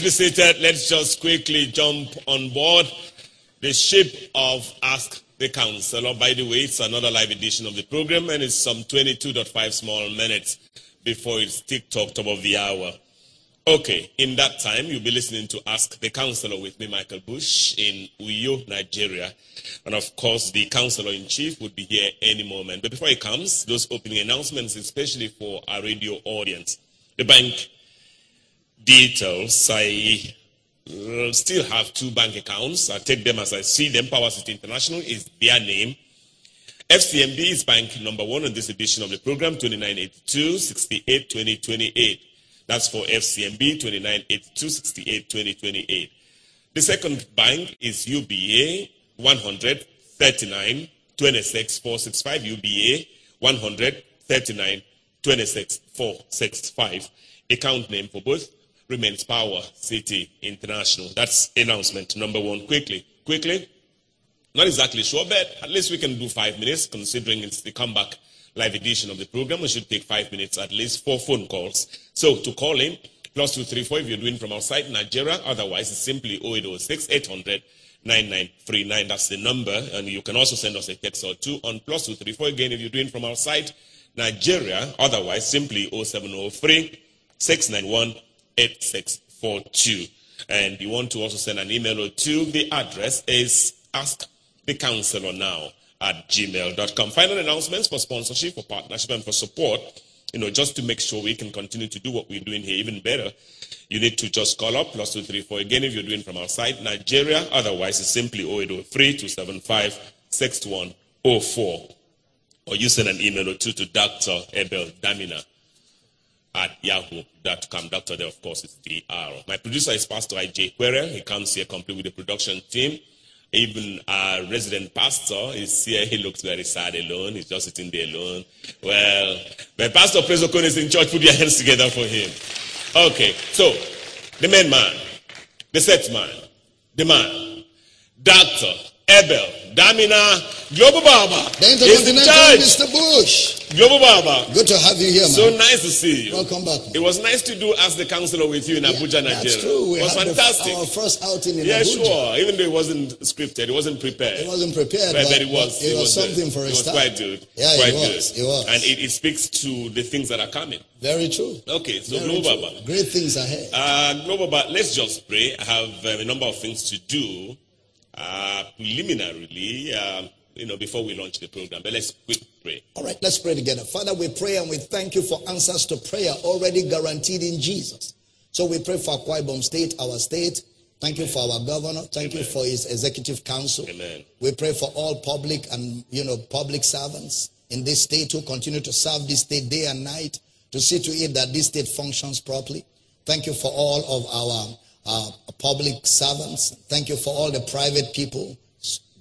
Please be seated. Let's just quickly jump on board the ship of Ask the Counselor. By the way, it's another live edition of the program, and it's some 22.5 small minutes before it's TikTok top of the hour. Okay, in that time, you'll be listening to Ask the Counselor with me, Michael Bush, in Uyo, Nigeria. And of course, the Counselor in Chief would be here any moment. But before he comes, those opening announcements, especially for our radio audience. The bank details, I uh, still have two bank accounts. I take them as I see them. Power City International is their name. FCMB is bank number one on this edition of the program, 2982 68 2028. That's for FCMB, 2982 68 2028. The second bank is UBA, 139 26 465. UBA, 139 26 465. Account name for both remains Power City International. That's announcement number one. Quickly, quickly. Not exactly sure, but at least we can do five minutes considering it's the comeback live edition of the program. We should take five minutes at least for phone calls. So to call in, plus 234 if you're doing from outside Nigeria. Otherwise, it's simply 0806 800 9939. That's the number. And you can also send us a text or two on plus 234 again if you're doing from outside Nigeria. Otherwise, simply 0703 691 8642. And you want to also send an email or two. The address is ask the counselor now at gmail.com. Final announcements for sponsorship, for partnership, and for support. You know, just to make sure we can continue to do what we're doing here even better, you need to just call up plus two three four again if you're doing from outside Nigeria. Otherwise, it's simply 0803 275 6104. Or you send an email or two to Dr. Abel Damina at yahoo.com. Doctor there, of course, is DR. My producer is Pastor I.J. Quere. He comes here complete with the production team. Even our resident pastor is here. He looks very sad alone. He's just sitting there alone. Well, when Pastor Prezokon is in church, put your hands together for him. Okay, so the main man, the set man, the man, Dr. Abel Damina Global Baba The Intercontinental. Mr. Bush. Global Baba. Good to have you here, man. So nice to see you. Welcome back. It was nice to do Ask the Counselor with you in Abuja, Nigeria. That's true. We it was had the- fantastic. our first outing in yeah, Abuja. sure. Even though it wasn't scripted, it wasn't prepared. It wasn't prepared, but, but, it was. it, was, good. something for a It was start. quite good. Yeah, quite it was. good. It was. And it, it speaks to the things that are coming. Very true. Okay, so Very Global true. Baba. Great things ahead. Uh, Global Baba, let's just pray. I have um, a number of things to do uh, preliminarily, um, you know, before we launch the program. But let's quick pray. All right, let's pray together. Father, we pray and we thank you for answers to prayer already guaranteed in Jesus. So we pray for Akwa Ibom State, our state. Thank you for our governor. Thank you for his executive council. Amen. We pray for all public and you know public servants in this state who continue to serve this state day and night to see to it that this state functions properly. Thank you for all of our public servants. Thank you for all the private people,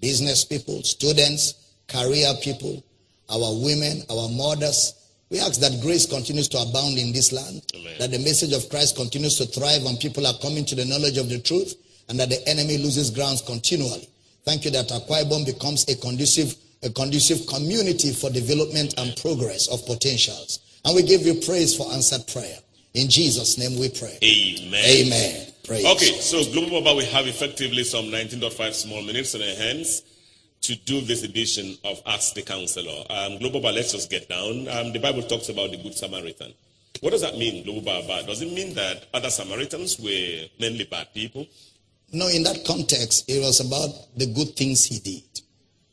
business people, students, career people, our women, our mothers. We ask that grace continues to abound in this land, Amen. that the message of Christ continues to thrive and people are coming to the knowledge of the truth, and that the enemy loses grounds continually. Thank you that Akwa Ibom becomes a conducive, a conducive community for development and progress of potentials. And we give you praise for answered prayer. In Jesus' name we pray. Amen. Amen. Praise. Okay, so Global Baba, we have effectively some 19.5 small minutes in our hands to do this edition of Ask the Counselor. Um, Global Baba, let's just get down. Um, the Bible talks about the Good Samaritan. What does that mean, Global Baba? Does it mean that other Samaritans were mainly bad people? No, in that context, it was about the good things he did.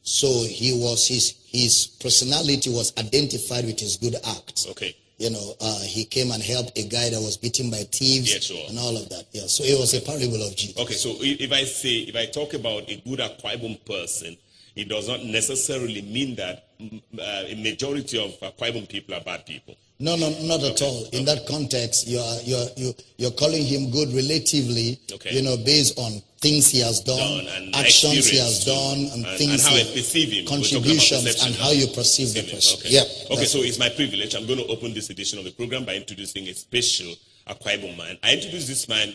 So he was his his personality was identified with his good acts. Okay. You know, uh, he came and helped a guy that was beaten by thieves Yeah, sure. and all of that. Yeah, so it was a parable of Jesus. Okay, so if I say, if I talk about a good Akwa Ibom person, it does not necessarily mean that mm, uh, a majority of Akwa Ibom people are bad people. No, no, not at all. In that context, you are you're you you're calling him good relatively. Okay. You know, based on things he has done, Done actions he has done, and, And- things and how I he- perceive him. We're talking about contributions, and how you perceive the person. Okay. Yeah. Okay, so it's my privilege. I'm going to open this edition of the program by introducing a special Akwa man. I introduce this man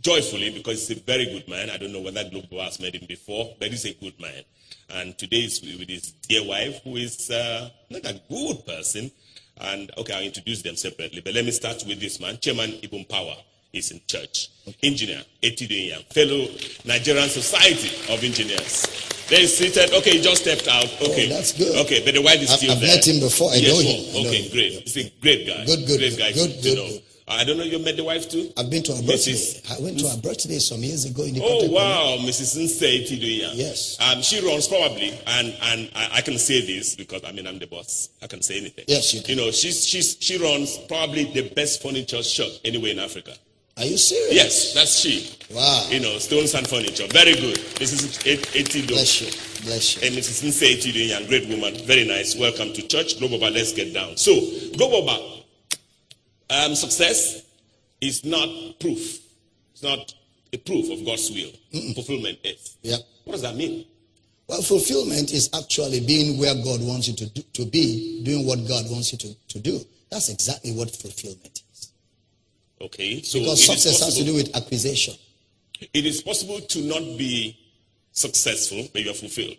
joyfully because he's a very good man. I don't know whether Global has met him before, but he's a good man. And today is with his dear wife, who is uh, not a good person. And okay, I'll introduce them separately. But let me start with this man, Chairman Ibom Power. is in church. Engineer Yang, fellow Nigerian Society of Engineers. Is seated. Okay, he just stepped out. Oh, okay, Oh, that's good. Okay, but the wife is I've- still I've there. met him before. I Yeah, know oh, him. I know Okay, him. great. He's a great guy. Good, good, great guy good, good, good. I don't know. You met the wife too. I've been to her birthday. Mrs. I went to her birthday some years ago in the Oh wow, Mrs. Nsei Tidoya. Yes. Um, she runs probably, and and I, I can say this because I mean I'm the boss. I can say anything. Yes, you can. You know, she's she's she runs probably the best furniture shop anywhere in Africa. Are you serious? Yes, that's she. Wow. You know, stones and furniture. Very good. This Mrs. Etido. Bless you. Bless you. And Mrs. Nsei Tidoya, great woman. Very nice. Welcome to church. Global Bar, let's get down. So, Global Bar, um, success is not proof. It's not a proof of God's will. Fulfillment is. Yeah. What does that mean? Well, fulfillment is actually being where God wants you to, do, to be, doing what God wants you to, to do. That's exactly what fulfillment is. Okay, so Because success has to do with acquisition. it is possible to not be successful, but you are fulfilled.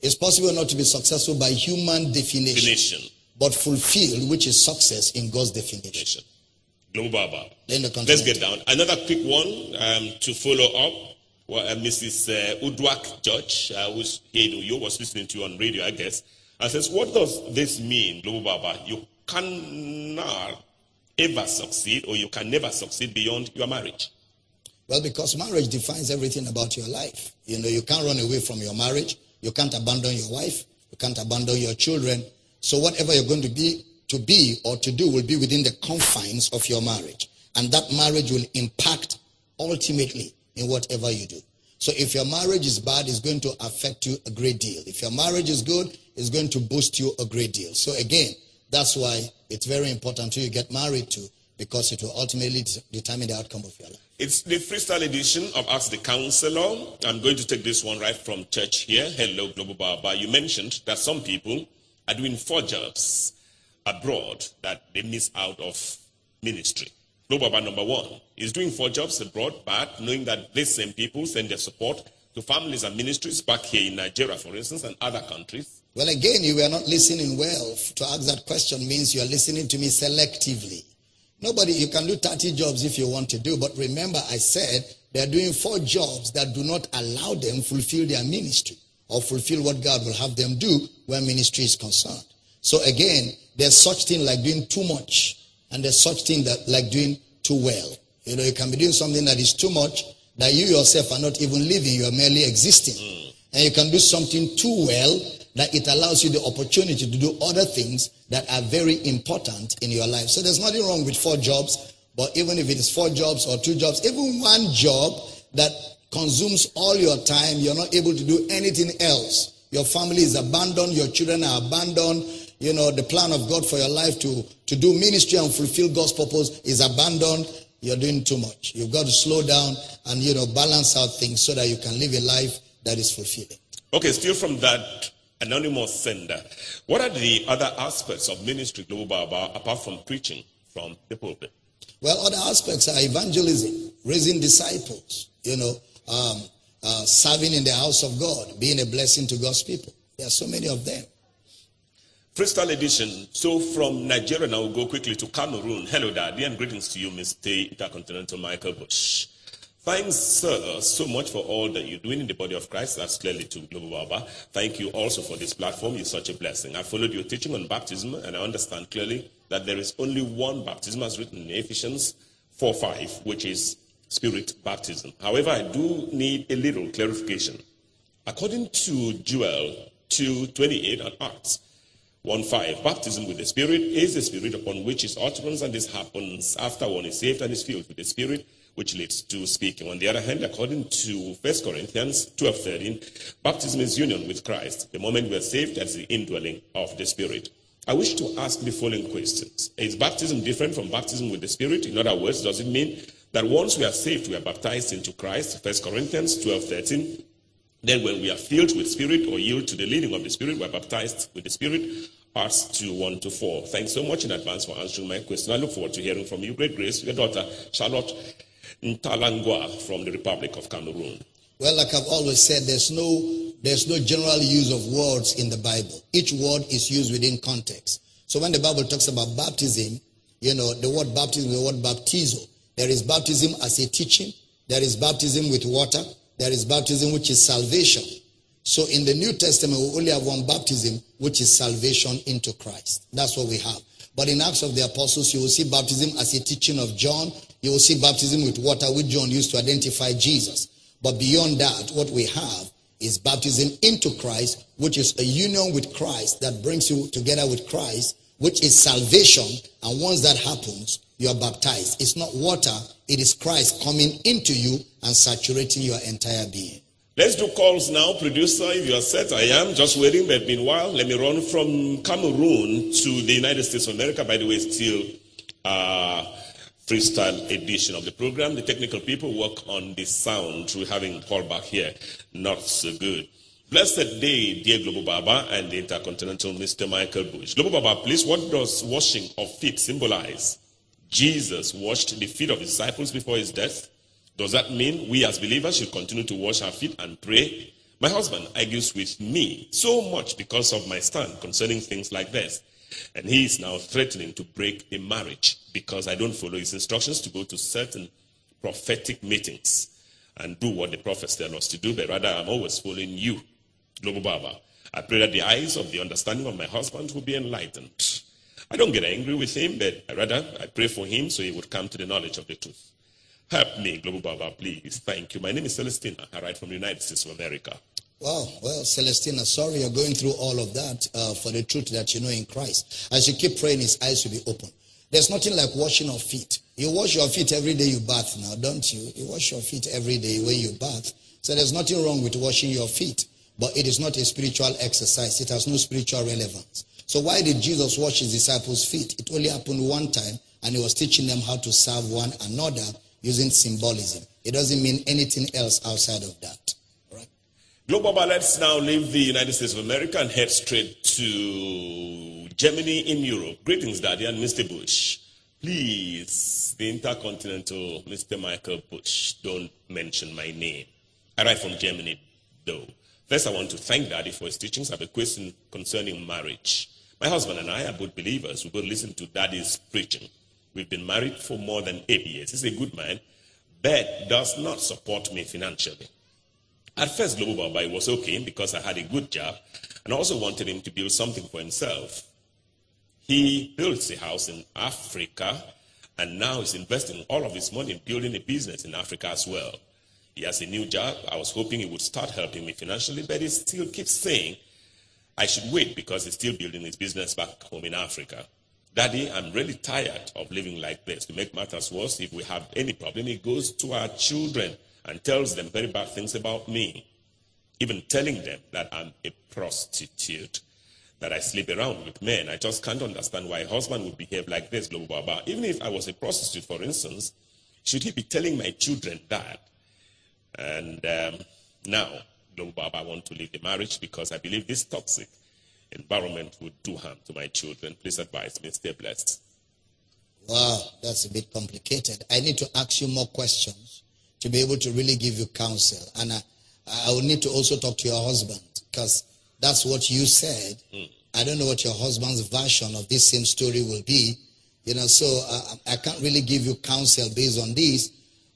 It's possible not to be successful by human definition. Definition. but fulfilled, which is success in God's definition. Global Baba. Let's get down. Another quick one um, to follow up. Well, uh, Mrs. Uh, Uduak Judge, uh, who's here in Uyo, was listening to you on radio, I guess, and says, What does this mean, Global Baba? You cannot ever succeed, or you can never succeed beyond your marriage. Well, because marriage defines everything about your life. You know, you can't run away from your marriage. You can't abandon your wife. You can't abandon your children. So whatever you're going to be, to be or to do will be within the confines of your marriage. And that marriage will impact ultimately in whatever you do. So if your marriage is bad, it's going to affect you a great deal. If your marriage is good, it's going to boost you a great deal. So again, that's why it's very important who you get married to because it will ultimately determine the outcome of your life. It's the freestyle edition of Ask the Counselor. I'm going to take this one right from church here. Hello, Global Baba. You mentioned that some people are doing four jobs abroad that they miss out of ministry. Global number one is doing four jobs abroad, but knowing that these same people send their support to families and ministries back here in Nigeria, for instance, and other countries. Well, again, you were not listening well. To ask that question means you are listening to me selectively. Nobody, you can do 30 jobs if you want to do, but remember, I said they are doing four jobs that do not allow them fulfill their ministry or fulfill what God will have them do when ministry is concerned. So again, there's such thing like doing too much, and there's such thing that like doing too well. You know, you can be doing something that is too much that you yourself are not even living, you are merely existing. Mm. And you can do something too well that it allows you the opportunity to do other things that are very important in your life. So there's nothing wrong with four jobs, but even if it is four jobs or two jobs, even one job that consumes all your time, you're not able to do anything else. Your family is abandoned, your children are abandoned, you know, the plan of God for your life to, to do ministry and fulfill God's purpose is abandoned. You're doing too much. You've got to slow down and, you know, balance out things so that you can live a life that is fulfilling. Okay, still from that anonymous sender, what are the other aspects of ministry, Global Baba, apart from preaching from the pulpit? Well, other aspects are evangelism, raising disciples, you know, um, uh, serving in the house of God, being a blessing to God's people. There are so many of them. Freestyle edition. So from Nigeria now we'll go quickly to Cameroon. Hello, Daddy, and greetings to you, Mr. Intercontinental Michael Bush. Thanks, sir, so much for all that you're doing in the body of Christ. That's clearly to Global Baba. Thank you also for this platform. You're such a blessing. I followed your teaching on baptism, and I understand clearly that there is only one baptism as written in Ephesians 4 5, which is spirit baptism. However, I do need a little clarification. According to Joel 2 28 and Acts, 1 5. Baptism with the Spirit is the Spirit upon which is utterance, and this happens after one is saved and is filled with the Spirit, which leads to speaking. On the other hand, according to 1 Corinthians 12 13, baptism is union with Christ. The moment we are saved, that's the indwelling of the Spirit. I wish to ask the following questions Is baptism different from baptism with the Spirit? In other words, does it mean that once we are saved, we are baptized into Christ? 1 Corinthians 12 13. Then, when we are filled with Spirit or yield to the leading of the Spirit, we are baptized with the Spirit. Acts 2 1 to 4. Thanks so much in advance for answering my question. I look forward to hearing from you. Great grace, your daughter, Charlotte Ntalangwa from the Republic of Cameroon. Well, like I've always said, there's no there's no general use of words in the Bible. Each word is used within context. So when the Bible talks about baptism, you know, the word baptism, the word baptizo. There is baptism as a teaching. There is baptism with water. There is baptism which is salvation. So in the New Testament, we only have one baptism, which is salvation into Christ. That's what we have. But in Acts of the Apostles, you will see baptism as a teaching of John. You will see baptism with water, which John used to identify Jesus. But beyond that, what we have is baptism into Christ, which is a union with Christ that brings you together with Christ, which is salvation. And once that happens, you are baptized. It's not water, it is Christ coming into you and saturating your entire being. Let's do calls now. Producer, if you are set, I am just waiting, but meanwhile, let me run from Cameroon to the United States of America. By the way, still uh, freestyle edition of the program. The technical people work on the sound. We're having call back here. Not so good. Blessed day, dear Global Baba and the Intercontinental Mr. Michael Bush. Global Baba, please, what does washing of feet symbolize? Jesus washed the feet of his disciples before his death. Does that mean we as believers should continue to wash our feet and pray? My husband argues with me so much because of my stand concerning things like this. And he is now threatening to break the marriage because I don't follow his instructions to go to certain prophetic meetings and do what the prophets tell us to do, but rather I'm always following you, Global Baba. I pray that the eyes of the understanding of my husband will be enlightened. I don't get angry with him, but rather I pray for him so he would come to the knowledge of the truth. Help me, Global Baba, please. Thank you. My name is Celestina. I write from the United States of America. Wow, well, Celestina, sorry you're going through all of that uh, for the truth that you know in Christ. As you keep praying, his eyes will be open. There's nothing like washing of feet. You wash your feet every day you bath now, don't you? You wash your feet every day when you bath. So there's nothing wrong with washing your feet. But it is not a spiritual exercise. It has no spiritual relevance. So why did Jesus wash his disciples' feet? It only happened one time, and he was teaching them how to serve one another using symbolism. It doesn't mean anything else outside of that. Right? Global, let's now leave the United States of America and head straight to Germany in Europe. Greetings, Daddy and Mr. Bush. Please, the intercontinental Mr. Michael Bush, don't mention my name. I write from Germany, though. First, I want to thank Daddy for his teachings. I have a question concerning marriage. My husband and I are both believers. We both listen to Daddy's preaching. We've been married for more than eight years. He's a good man, but does not support me financially. At first, Global Baba was okay because I had a good job and also wanted him to build something for himself. He built a house in Africa and now is investing all of his money in building a business in Africa as well. He has a new job. I was hoping he would start helping me financially, but he still keeps saying I should wait because he's still building his business back home in Africa. Daddy, I'm really tired of living like this. To make matters worse, if we have any problem, he goes to our children and tells them very bad things about me, even telling them that I'm a prostitute that I sleep around with men. I just can't understand why a husband would behave like this, Global Baba. Even if I was a prostitute, for instance, should he be telling my children that? And um, now, Global Bob, I want to leave the marriage because I believe this toxic environment would do harm to my children. Please advise me. Stay blessed. Wow, that's a bit complicated. I need to ask you more questions to be able to really give you counsel. And I, I will need to also talk to your husband because that's what you said. Mm. I don't know what your husband's version of this same story will be. You know, so uh, I can't really give you counsel based on this.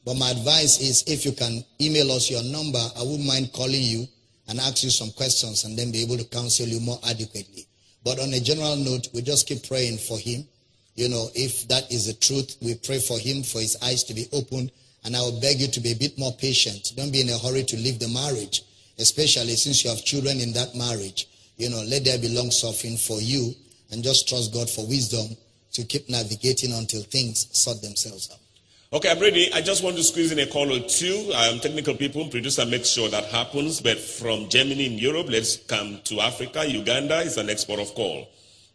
But my advice is if you can email us your number, I wouldn't mind calling you and ask you some questions and then be able to counsel you more adequately. But on a general note, we just keep praying for him. You know, if that is the truth, we pray for him for his eyes to be opened. And I will beg you to be a bit more patient. Don't be in a hurry to leave the marriage especially since you have children in that marriage. You know, let there be long suffering for you and just trust God for wisdom to keep navigating until things sort themselves out. Okay, I'm ready. I just want to squeeze in a call or two. Um, technical people, producer, make sure that happens. But from Germany in Europe, let's come to Africa. Uganda is an export of call.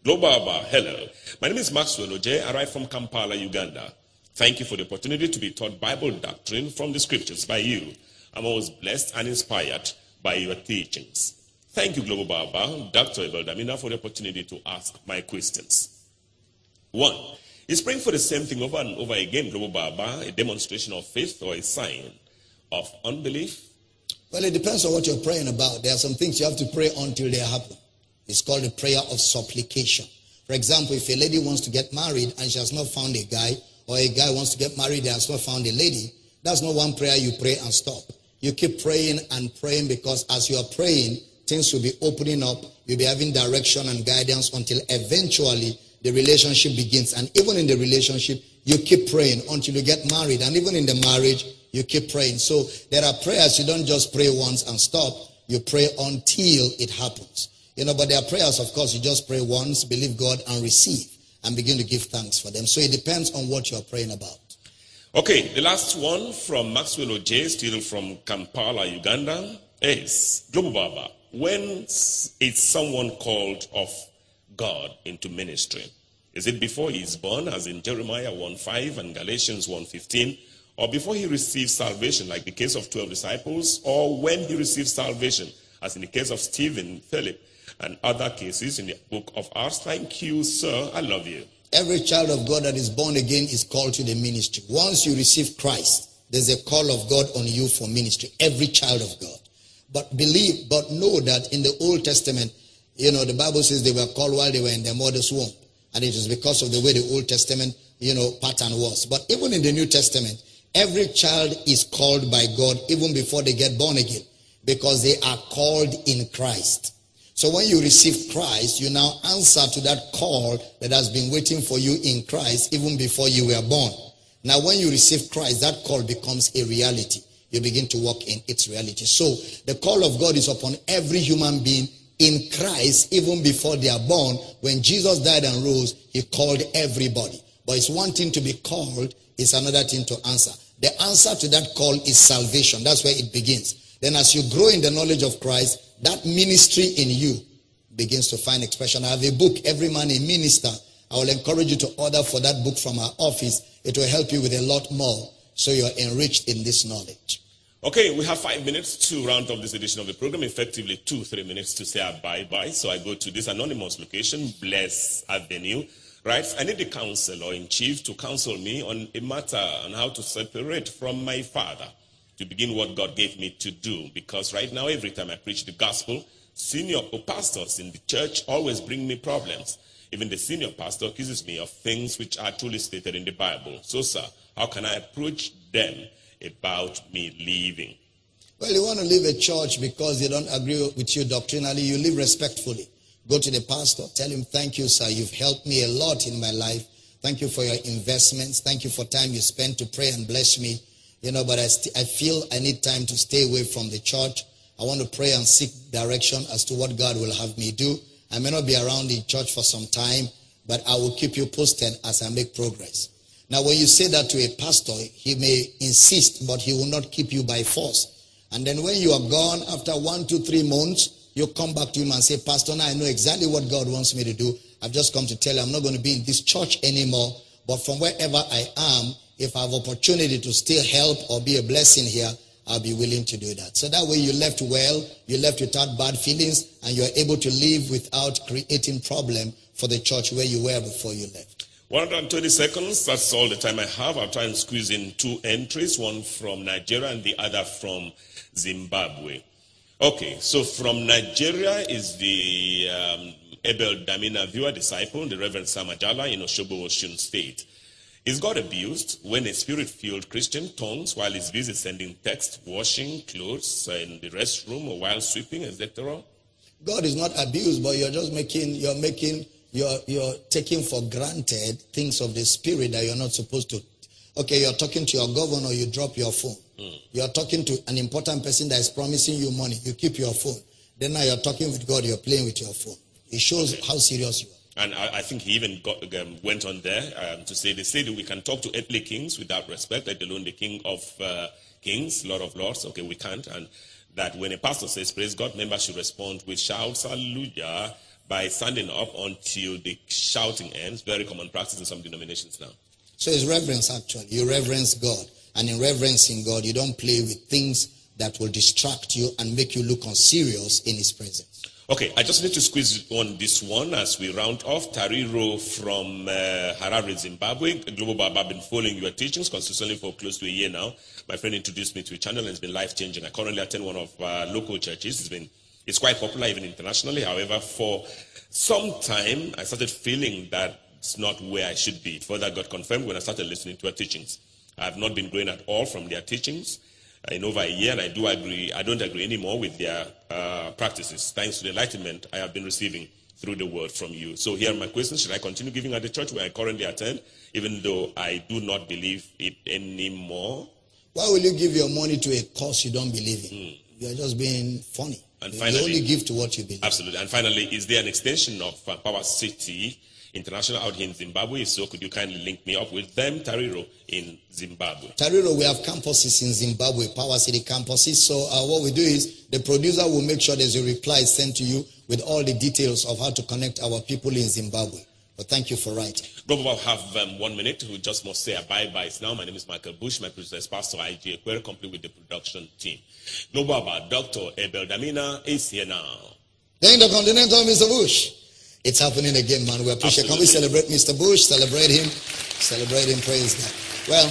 Global Baba, hello. My name is Maxwell Oje. I write from Kampala, Uganda. Thank you for the opportunity to be taught Bible doctrine from the scriptures by you. I'm always blessed and inspired by your teachings. Thank you, Global Baba, Dr. Abel Damina, for the opportunity to ask my questions. One, is praying for the same thing over and over again, Baba, a demonstration of faith or a sign of unbelief? Well, it depends on what you're praying about. There are some things you have to pray until they happen. It's called a prayer of supplication. For example, if a lady wants to get married and she has not found a guy, or a guy wants to get married and has not found a lady, that's not one prayer you pray and stop. You keep praying and praying because as you are praying, things will be opening up. You'll be having direction and guidance until eventually the relationship begins. And even in the relationship, you keep praying until you get married. And even in the marriage, you keep praying. So there are prayers you don't just pray once and stop. You pray until it happens. You know, but there are prayers, of course, you just pray once, believe God, and receive and begin to give thanks for them. So it depends on what you're praying about. Okay, the last one from Maxwell Oj, still from Kampala, Uganda, is Global Baba. When is someone called of God into ministry? Is it before he is born, as in Jeremiah 1.5 and Galatians 1.15, or before he receives salvation, like the case of 12 disciples, or when he receives salvation, as in the case of Stephen, Philip, and other cases in the book of Acts? Thank you, sir. I love you. Every child of God that is born again is called to the ministry. Once you receive Christ, there's a call of God on you for ministry. Every child of God. But believe, but know that in the Old Testament, You know, the Bible says they were called while they were in their mother's womb. And it is because of the way the Old Testament, you know, pattern was. But even in the New Testament, every child is called by God even before they get born again because they are called in Christ. So when you receive Christ, you now answer to that call that has been waiting for you in Christ even before you were born. Now, when you receive Christ, that call becomes a reality. You begin to walk in its reality. So the call of God is upon every human being in Christ even before they are born. When Jesus died and rose, he called everybody. But it's one thing to be called, it's another thing to answer. The answer to that call is salvation. That's where it begins. Then as you grow in the knowledge of Christ, that ministry in you begins to find expression. I have a book, Every Man a Minister. I will encourage you to order for that book from our office. It will help you with a lot more so you're enriched in this knowledge. Okay, we have five minutes to round up this edition of the program. Effectively, two, three minutes to say our bye bye. So I go to this anonymous location, Bless Avenue. Right? I need the counselor in chief to counsel me on a matter on how to separate from my father to begin what God gave me to do. Because right now, every time I preach the gospel, senior pastors in the church always bring me problems. Even the senior pastor accuses me of things which are truly stated in the Bible. So, sir, how can I approach them about me leaving? Well, you want to leave a church because they don't agree with you doctrinally, you live respectfully. Go to the pastor, tell him, Thank you, sir. You've helped me a lot in my life. Thank you for your investments. Thank you for time you spent to pray and bless me. You know, but I, st- I feel I need time to stay away from the church. I want to pray and seek direction as to what God will have me do. I may not be around the church for some time, but I will keep you posted as I make progress. Now, when you say that to a pastor, he may insist, but he will not keep you by force. And then when you are gone after one, two, three months, you come back to him and say, Pastor, now I know exactly what God wants me to do. I've just come to tell you I'm not going to be in this church anymore. But from wherever I am, if I have opportunity to still help or be a blessing here, I'll be willing to do that. So that way you left well, you left without bad feelings, and you're able to live without creating problem for the church where you were before you left. 120 seconds, that's all the time I have. I'll try and squeeze in two entries, one from Nigeria and the other from Zimbabwe. Okay, so from Nigeria is the um, Abel Damina viewer disciple, the Reverend Samajala in Oshogbo, Osun State. Is God abused when a spirit-filled Christian tongues while he's busy sending text, washing clothes in the restroom or while sweeping, etc.? God is not abused, but you're just making, you're making, you're, you're taking for granted things of the spirit that you're not supposed to. Okay, you're talking to your governor, you drop your phone. Mm. You're talking to an important person that is promising you money. You keep your phone. Then now you're talking with God. You're playing with your phone. It shows how serious you are. And I, I think he even got, um, went on there um, to say, they say that we can talk to earthly kings without respect, let alone the king of uh, kings, lord of lords. Okay, we can't. And that when a pastor says, praise God, members should respond with shouts, hallelujah, by standing up until the shouting ends. Very common practice in some denominations now. So it's reverence, actually. You reverence God. And in reverencing God, you don't play with things that will distract you and make you look unserious in His presence. Okay, I just need to squeeze on this one as we round off. Tariro from uh, Harare, Zimbabwe. Global Baba, I've been following your teachings consistently for close to a year now. My friend introduced me to a channel and it's been life changing. I currently attend one of our local churches. It's been it's quite popular even internationally. However, for some time, I started feeling that it's not where I should be. Further got confirmed when I started listening to her teachings. I have not been growing at all from their teachings in over a year, and I do agree. I don't agree anymore with their uh, practices. Thanks to the enlightenment I have been receiving through the word from you. So here are my questions: Should I continue giving at the church where I currently attend, even though I do not believe it anymore? Why will you give your money to a cause you don't believe in? Mm. You are just being funny. And finally, you only give to what you believe. Absolutely. And finally, is there an extension of uh, Power City? International out here in Zimbabwe. If So could you kindly link me up with them, Tariro, in Zimbabwe? Tariro, we have campuses in Zimbabwe, Power City campuses. So uh, what we do is the producer will make sure there's a reply sent to you with all the details of how to connect our people in Zimbabwe. But thank you for writing. Global will have um, one minute. We just must say a bye-bye now. My name is Michael Bush. My producer is Pastor I.G. Equerry, complete with the production team. Global Dr. Abel Damina is here now. Then the Continental Mr. Bush. It's happening again, man. We appreciate. Absolutely. Can we celebrate Mr. Bush? Celebrate him. Celebrate him. Praise God. Well,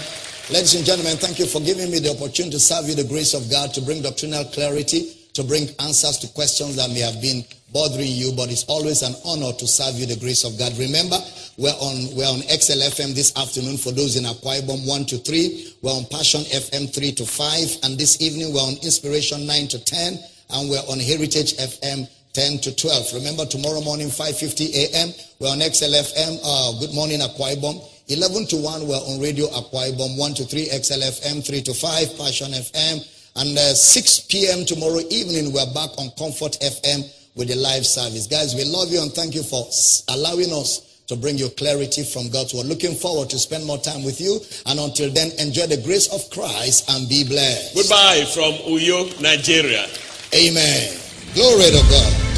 ladies and gentlemen, thank you for giving me the opportunity to serve you the grace of God, to bring doctrinal clarity, to bring answers to questions that may have been bothering you, but it's always an honor to serve you the grace of God. Remember, we're on we're on XLFM this afternoon for those in Akwa Ibom 1 to 3. We're on Passion FM 3 to 5. And this evening we're on Inspiration 9 to 10. And we're on Heritage FM 10 to 12. Remember, tomorrow morning, 5.50 a.m., we're on XLFM. Uh, good morning, Akwa Ibom. 11 to 1, we're on Radio Akwa Ibom. 1 to 3, XLFM. 3 to 5, Passion FM. And uh, 6 p.m. tomorrow evening, we're back on Comfort FM with the live service. Guys, we love you and thank you for allowing us to bring you clarity from God's word. Looking forward to spend more time with you. And until then, enjoy the grace of Christ and be blessed. Goodbye from Uyo, Nigeria. Amen. Glory to God.